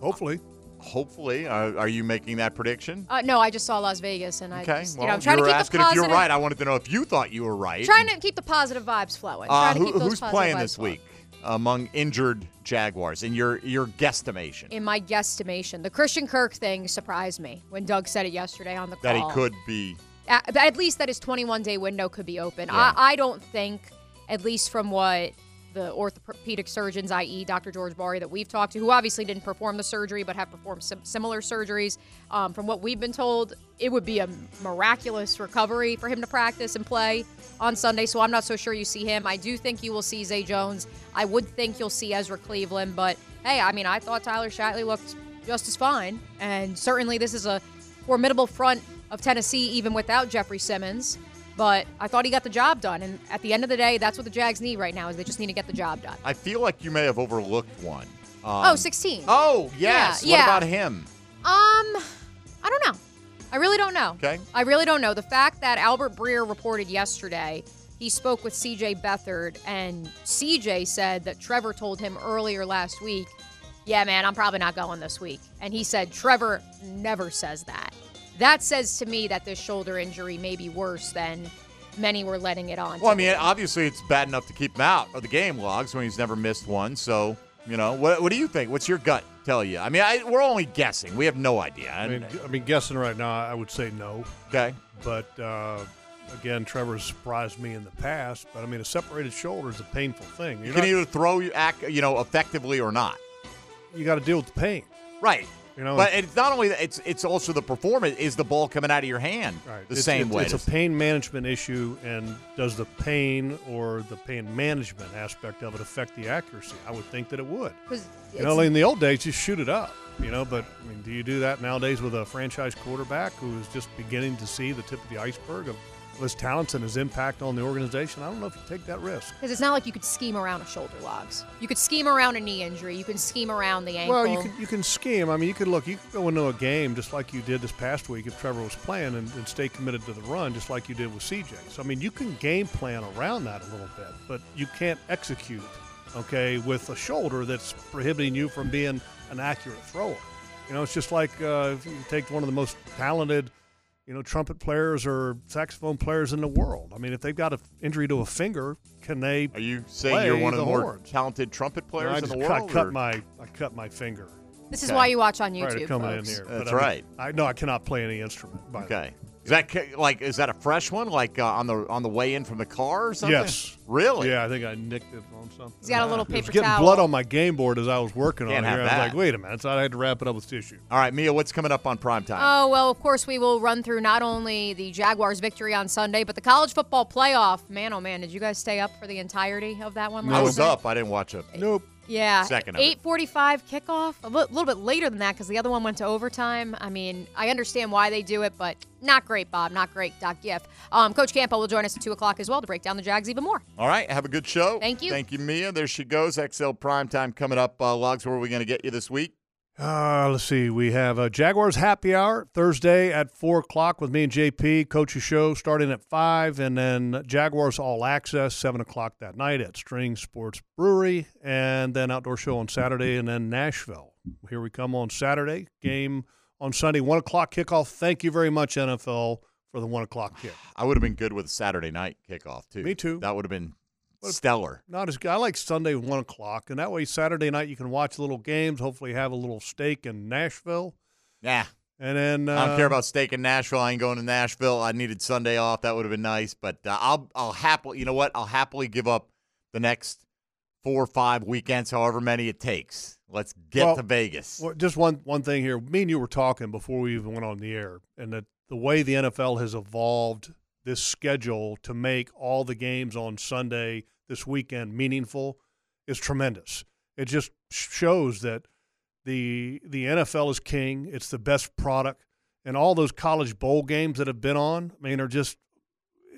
Hopefully. Hopefully. Uh, are you making that prediction? Uh, no, I just saw Las Vegas and I Okay. just, well, you know, I'm trying you to keep asking the if positive, you're right. I wanted to know if you thought you were right. trying to keep the positive vibes flowing. Uh, trying to who- keep those who's positive playing vibes this flowing. week among injured Jaguars in your your guesstimation In my guesstimation, the Christian Kirk thing surprised me when Doug said it yesterday on the call. that he could be? at, at least that his 21 day window could be open. Yeah. I, I don't think, at least from what the orthopedic surgeons, i.e., Dr. George Barry, that we've talked to, who obviously didn't perform the surgery but have performed sim- similar surgeries, um, from what we've been told, it would be a miraculous recovery for him to practice and play on Sunday. So I'm not so sure you see him. I do think you will see Zay Jones. I would think you'll see Ezra Cleveland, but hey, I mean, I thought Tyler Shatley looked just as fine, and certainly this is a formidable front of Tennessee, even without Jeffrey Simmons. But I thought he got the job done, and at the end of the day, that's what the Jags need right now is they just need to get the job done. I feel like you may have overlooked one. Um, oh, 16. Oh, yes. Yeah, what yeah. about him? Um, I don't know. I really don't know. Okay. I really don't know. The fact that Albert Breer reported yesterday, he spoke with CJ Beathard, and CJ said that Trevor told him earlier last week, Yeah, man, I'm probably not going this week. And he said, Trevor never says that. That says to me that this shoulder injury may be worse than many were letting it on. Well, I mean, obviously it's bad enough to keep him out of the game logs when he's never missed one. So You know, what, what do you think? What's your gut tell you? I mean, I, we're only guessing. We have no idea. I mean, I mean, guessing right now, I would say no. okay. But uh, again, Trevor's surprised me in the past. But I mean, a separated shoulder is a painful thing. You You're can not- either throw you act, you know, effectively or not. you got to deal with the pain. Right. You know, But it's not only that, it's it's also the performance. Is the ball coming out of your hand Right. the It's- same it's, way? It's a pain management issue, and does the pain or the pain management aspect of it affect the accuracy? I would think that it would. You know, in the old days, just shoot it up. You know, but I mean, do you do that nowadays with a franchise quarterback who is just beginning to see the tip of the iceberg of his talents and his impact on the organization? I don't know if you take that risk. Because it's not like you could scheme around a shoulder logs. You could scheme around a knee injury. You can scheme around the ankle. Well, you can you can scheme. I mean, you could look. You could go into a game just like you did this past week if Trevor was playing, and, and stay committed to the run, just like you did with CJ. So I mean, you can game plan around that a little bit, but you can't execute. Okay, with a shoulder that's prohibiting you from being an accurate thrower. You know, it's just like uh, if you take one of the most talented, you know, trumpet players or saxophone players in the world. I mean, if they've got an injury to a finger, can they? Are you saying you're one of the, more horns? talented trumpet players I in just the cut, world? cut or- my I cut my finger. this is okay. why you watch on prior to YouTube, coming folks. in here. That's I mean, right. I know I cannot play any instrument. By the way. Okay. Is that like is that a fresh one? Like uh, on the on the way in from the car or something? Yes. Really? Yeah, I think I nicked it on something. He's got a little It was paper getting towel. blood on my game board as I was working Can't on it. have here. I was that. like, wait a minute. So I had to wrap it up with tissue. All right, Mia, what's coming up on prime time? Oh, well, of course, we will run through not only the Jaguars' victory on Sunday, but the college football playoff. Man, oh, man, did you guys stay up for the entirety of that one I was up. I didn't watch it. Nope. Yeah. Second 8:45 kickoff. A little bit later than that because the other one went to overtime. I mean, I understand why they do it, but not great, Bob. Not great, Doc Giff. Um, Coach Campo will join us at two o'clock as well to break down the Jags even more. All right, have a good show. Thank you. Thank you, Mia. There she goes. XL prime time coming up. Uh, Logs, where are we going to get you this week? Uh, let's see. We have a Jaguars happy hour Thursday at 4 o'clock with me and JP. Coach's show starting at 5. And then Jaguars All Access, 7 o'clock that night at String Sports Brewery. And then outdoor show on Saturday. And then Nashville. Here we come on Saturday. Game on Sunday, 1 o'clock kickoff. Thank you very much, NFL, for the 1 o'clock kick. I would have been good with Saturday night kickoff too. Me too. That would have been If- stellar. Not as good. I like Sunday one o'clock, and that way Saturday night you can watch little games. Hopefully, have a little steak in Nashville, Yeah. and then uh, I don't care about steak in Nashville. I ain't going to Nashville. I needed Sunday off. That would have been nice, but uh, I'll I'll happily. You know what? I'll happily give up the next four or five weekends, however many it takes. Let's get Well, to Vegas. Well, just one one thing here. Me and you were talking before we even went on the air, and that the way the NFL has evolved this schedule to make all the games on Sunday this weekend meaningful is tremendous. It just shows that the the NFL is king. It's the best product, and all those college bowl games that have been on, I mean, are just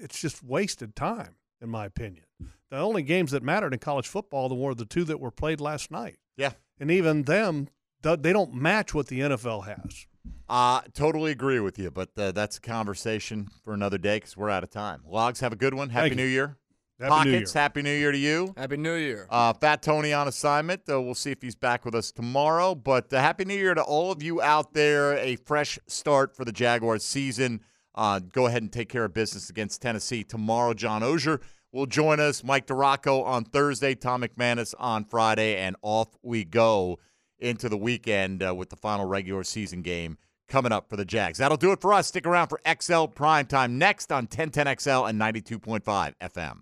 it's just wasted time, in my opinion. The only games that mattered in college football were the two that were played last night yeah. and even them, they don't match what the NFL has. Uh, totally agree with you, but uh, that's a conversation for another day because we're out of time. Logs, have a good one. Happy New. Year. Happy Pockets, New Year. Happy New Year to you. Happy New Year. Uh, Fat Tony on assignment. Uh, we'll see if he's back with us tomorrow. But uh, Happy New Year to all of you out there. A fresh start for the Jaguars season. Uh, go ahead and take care of business against Tennessee tomorrow. John Oehser will join us. Mike DeRocco on Thursday. Tom McManus on Friday. And off we go into the weekend uh, with the final regular season game coming up for the Jags. That'll do it for us. Stick around for XL Primetime next on 1010XL and 92.5 FM.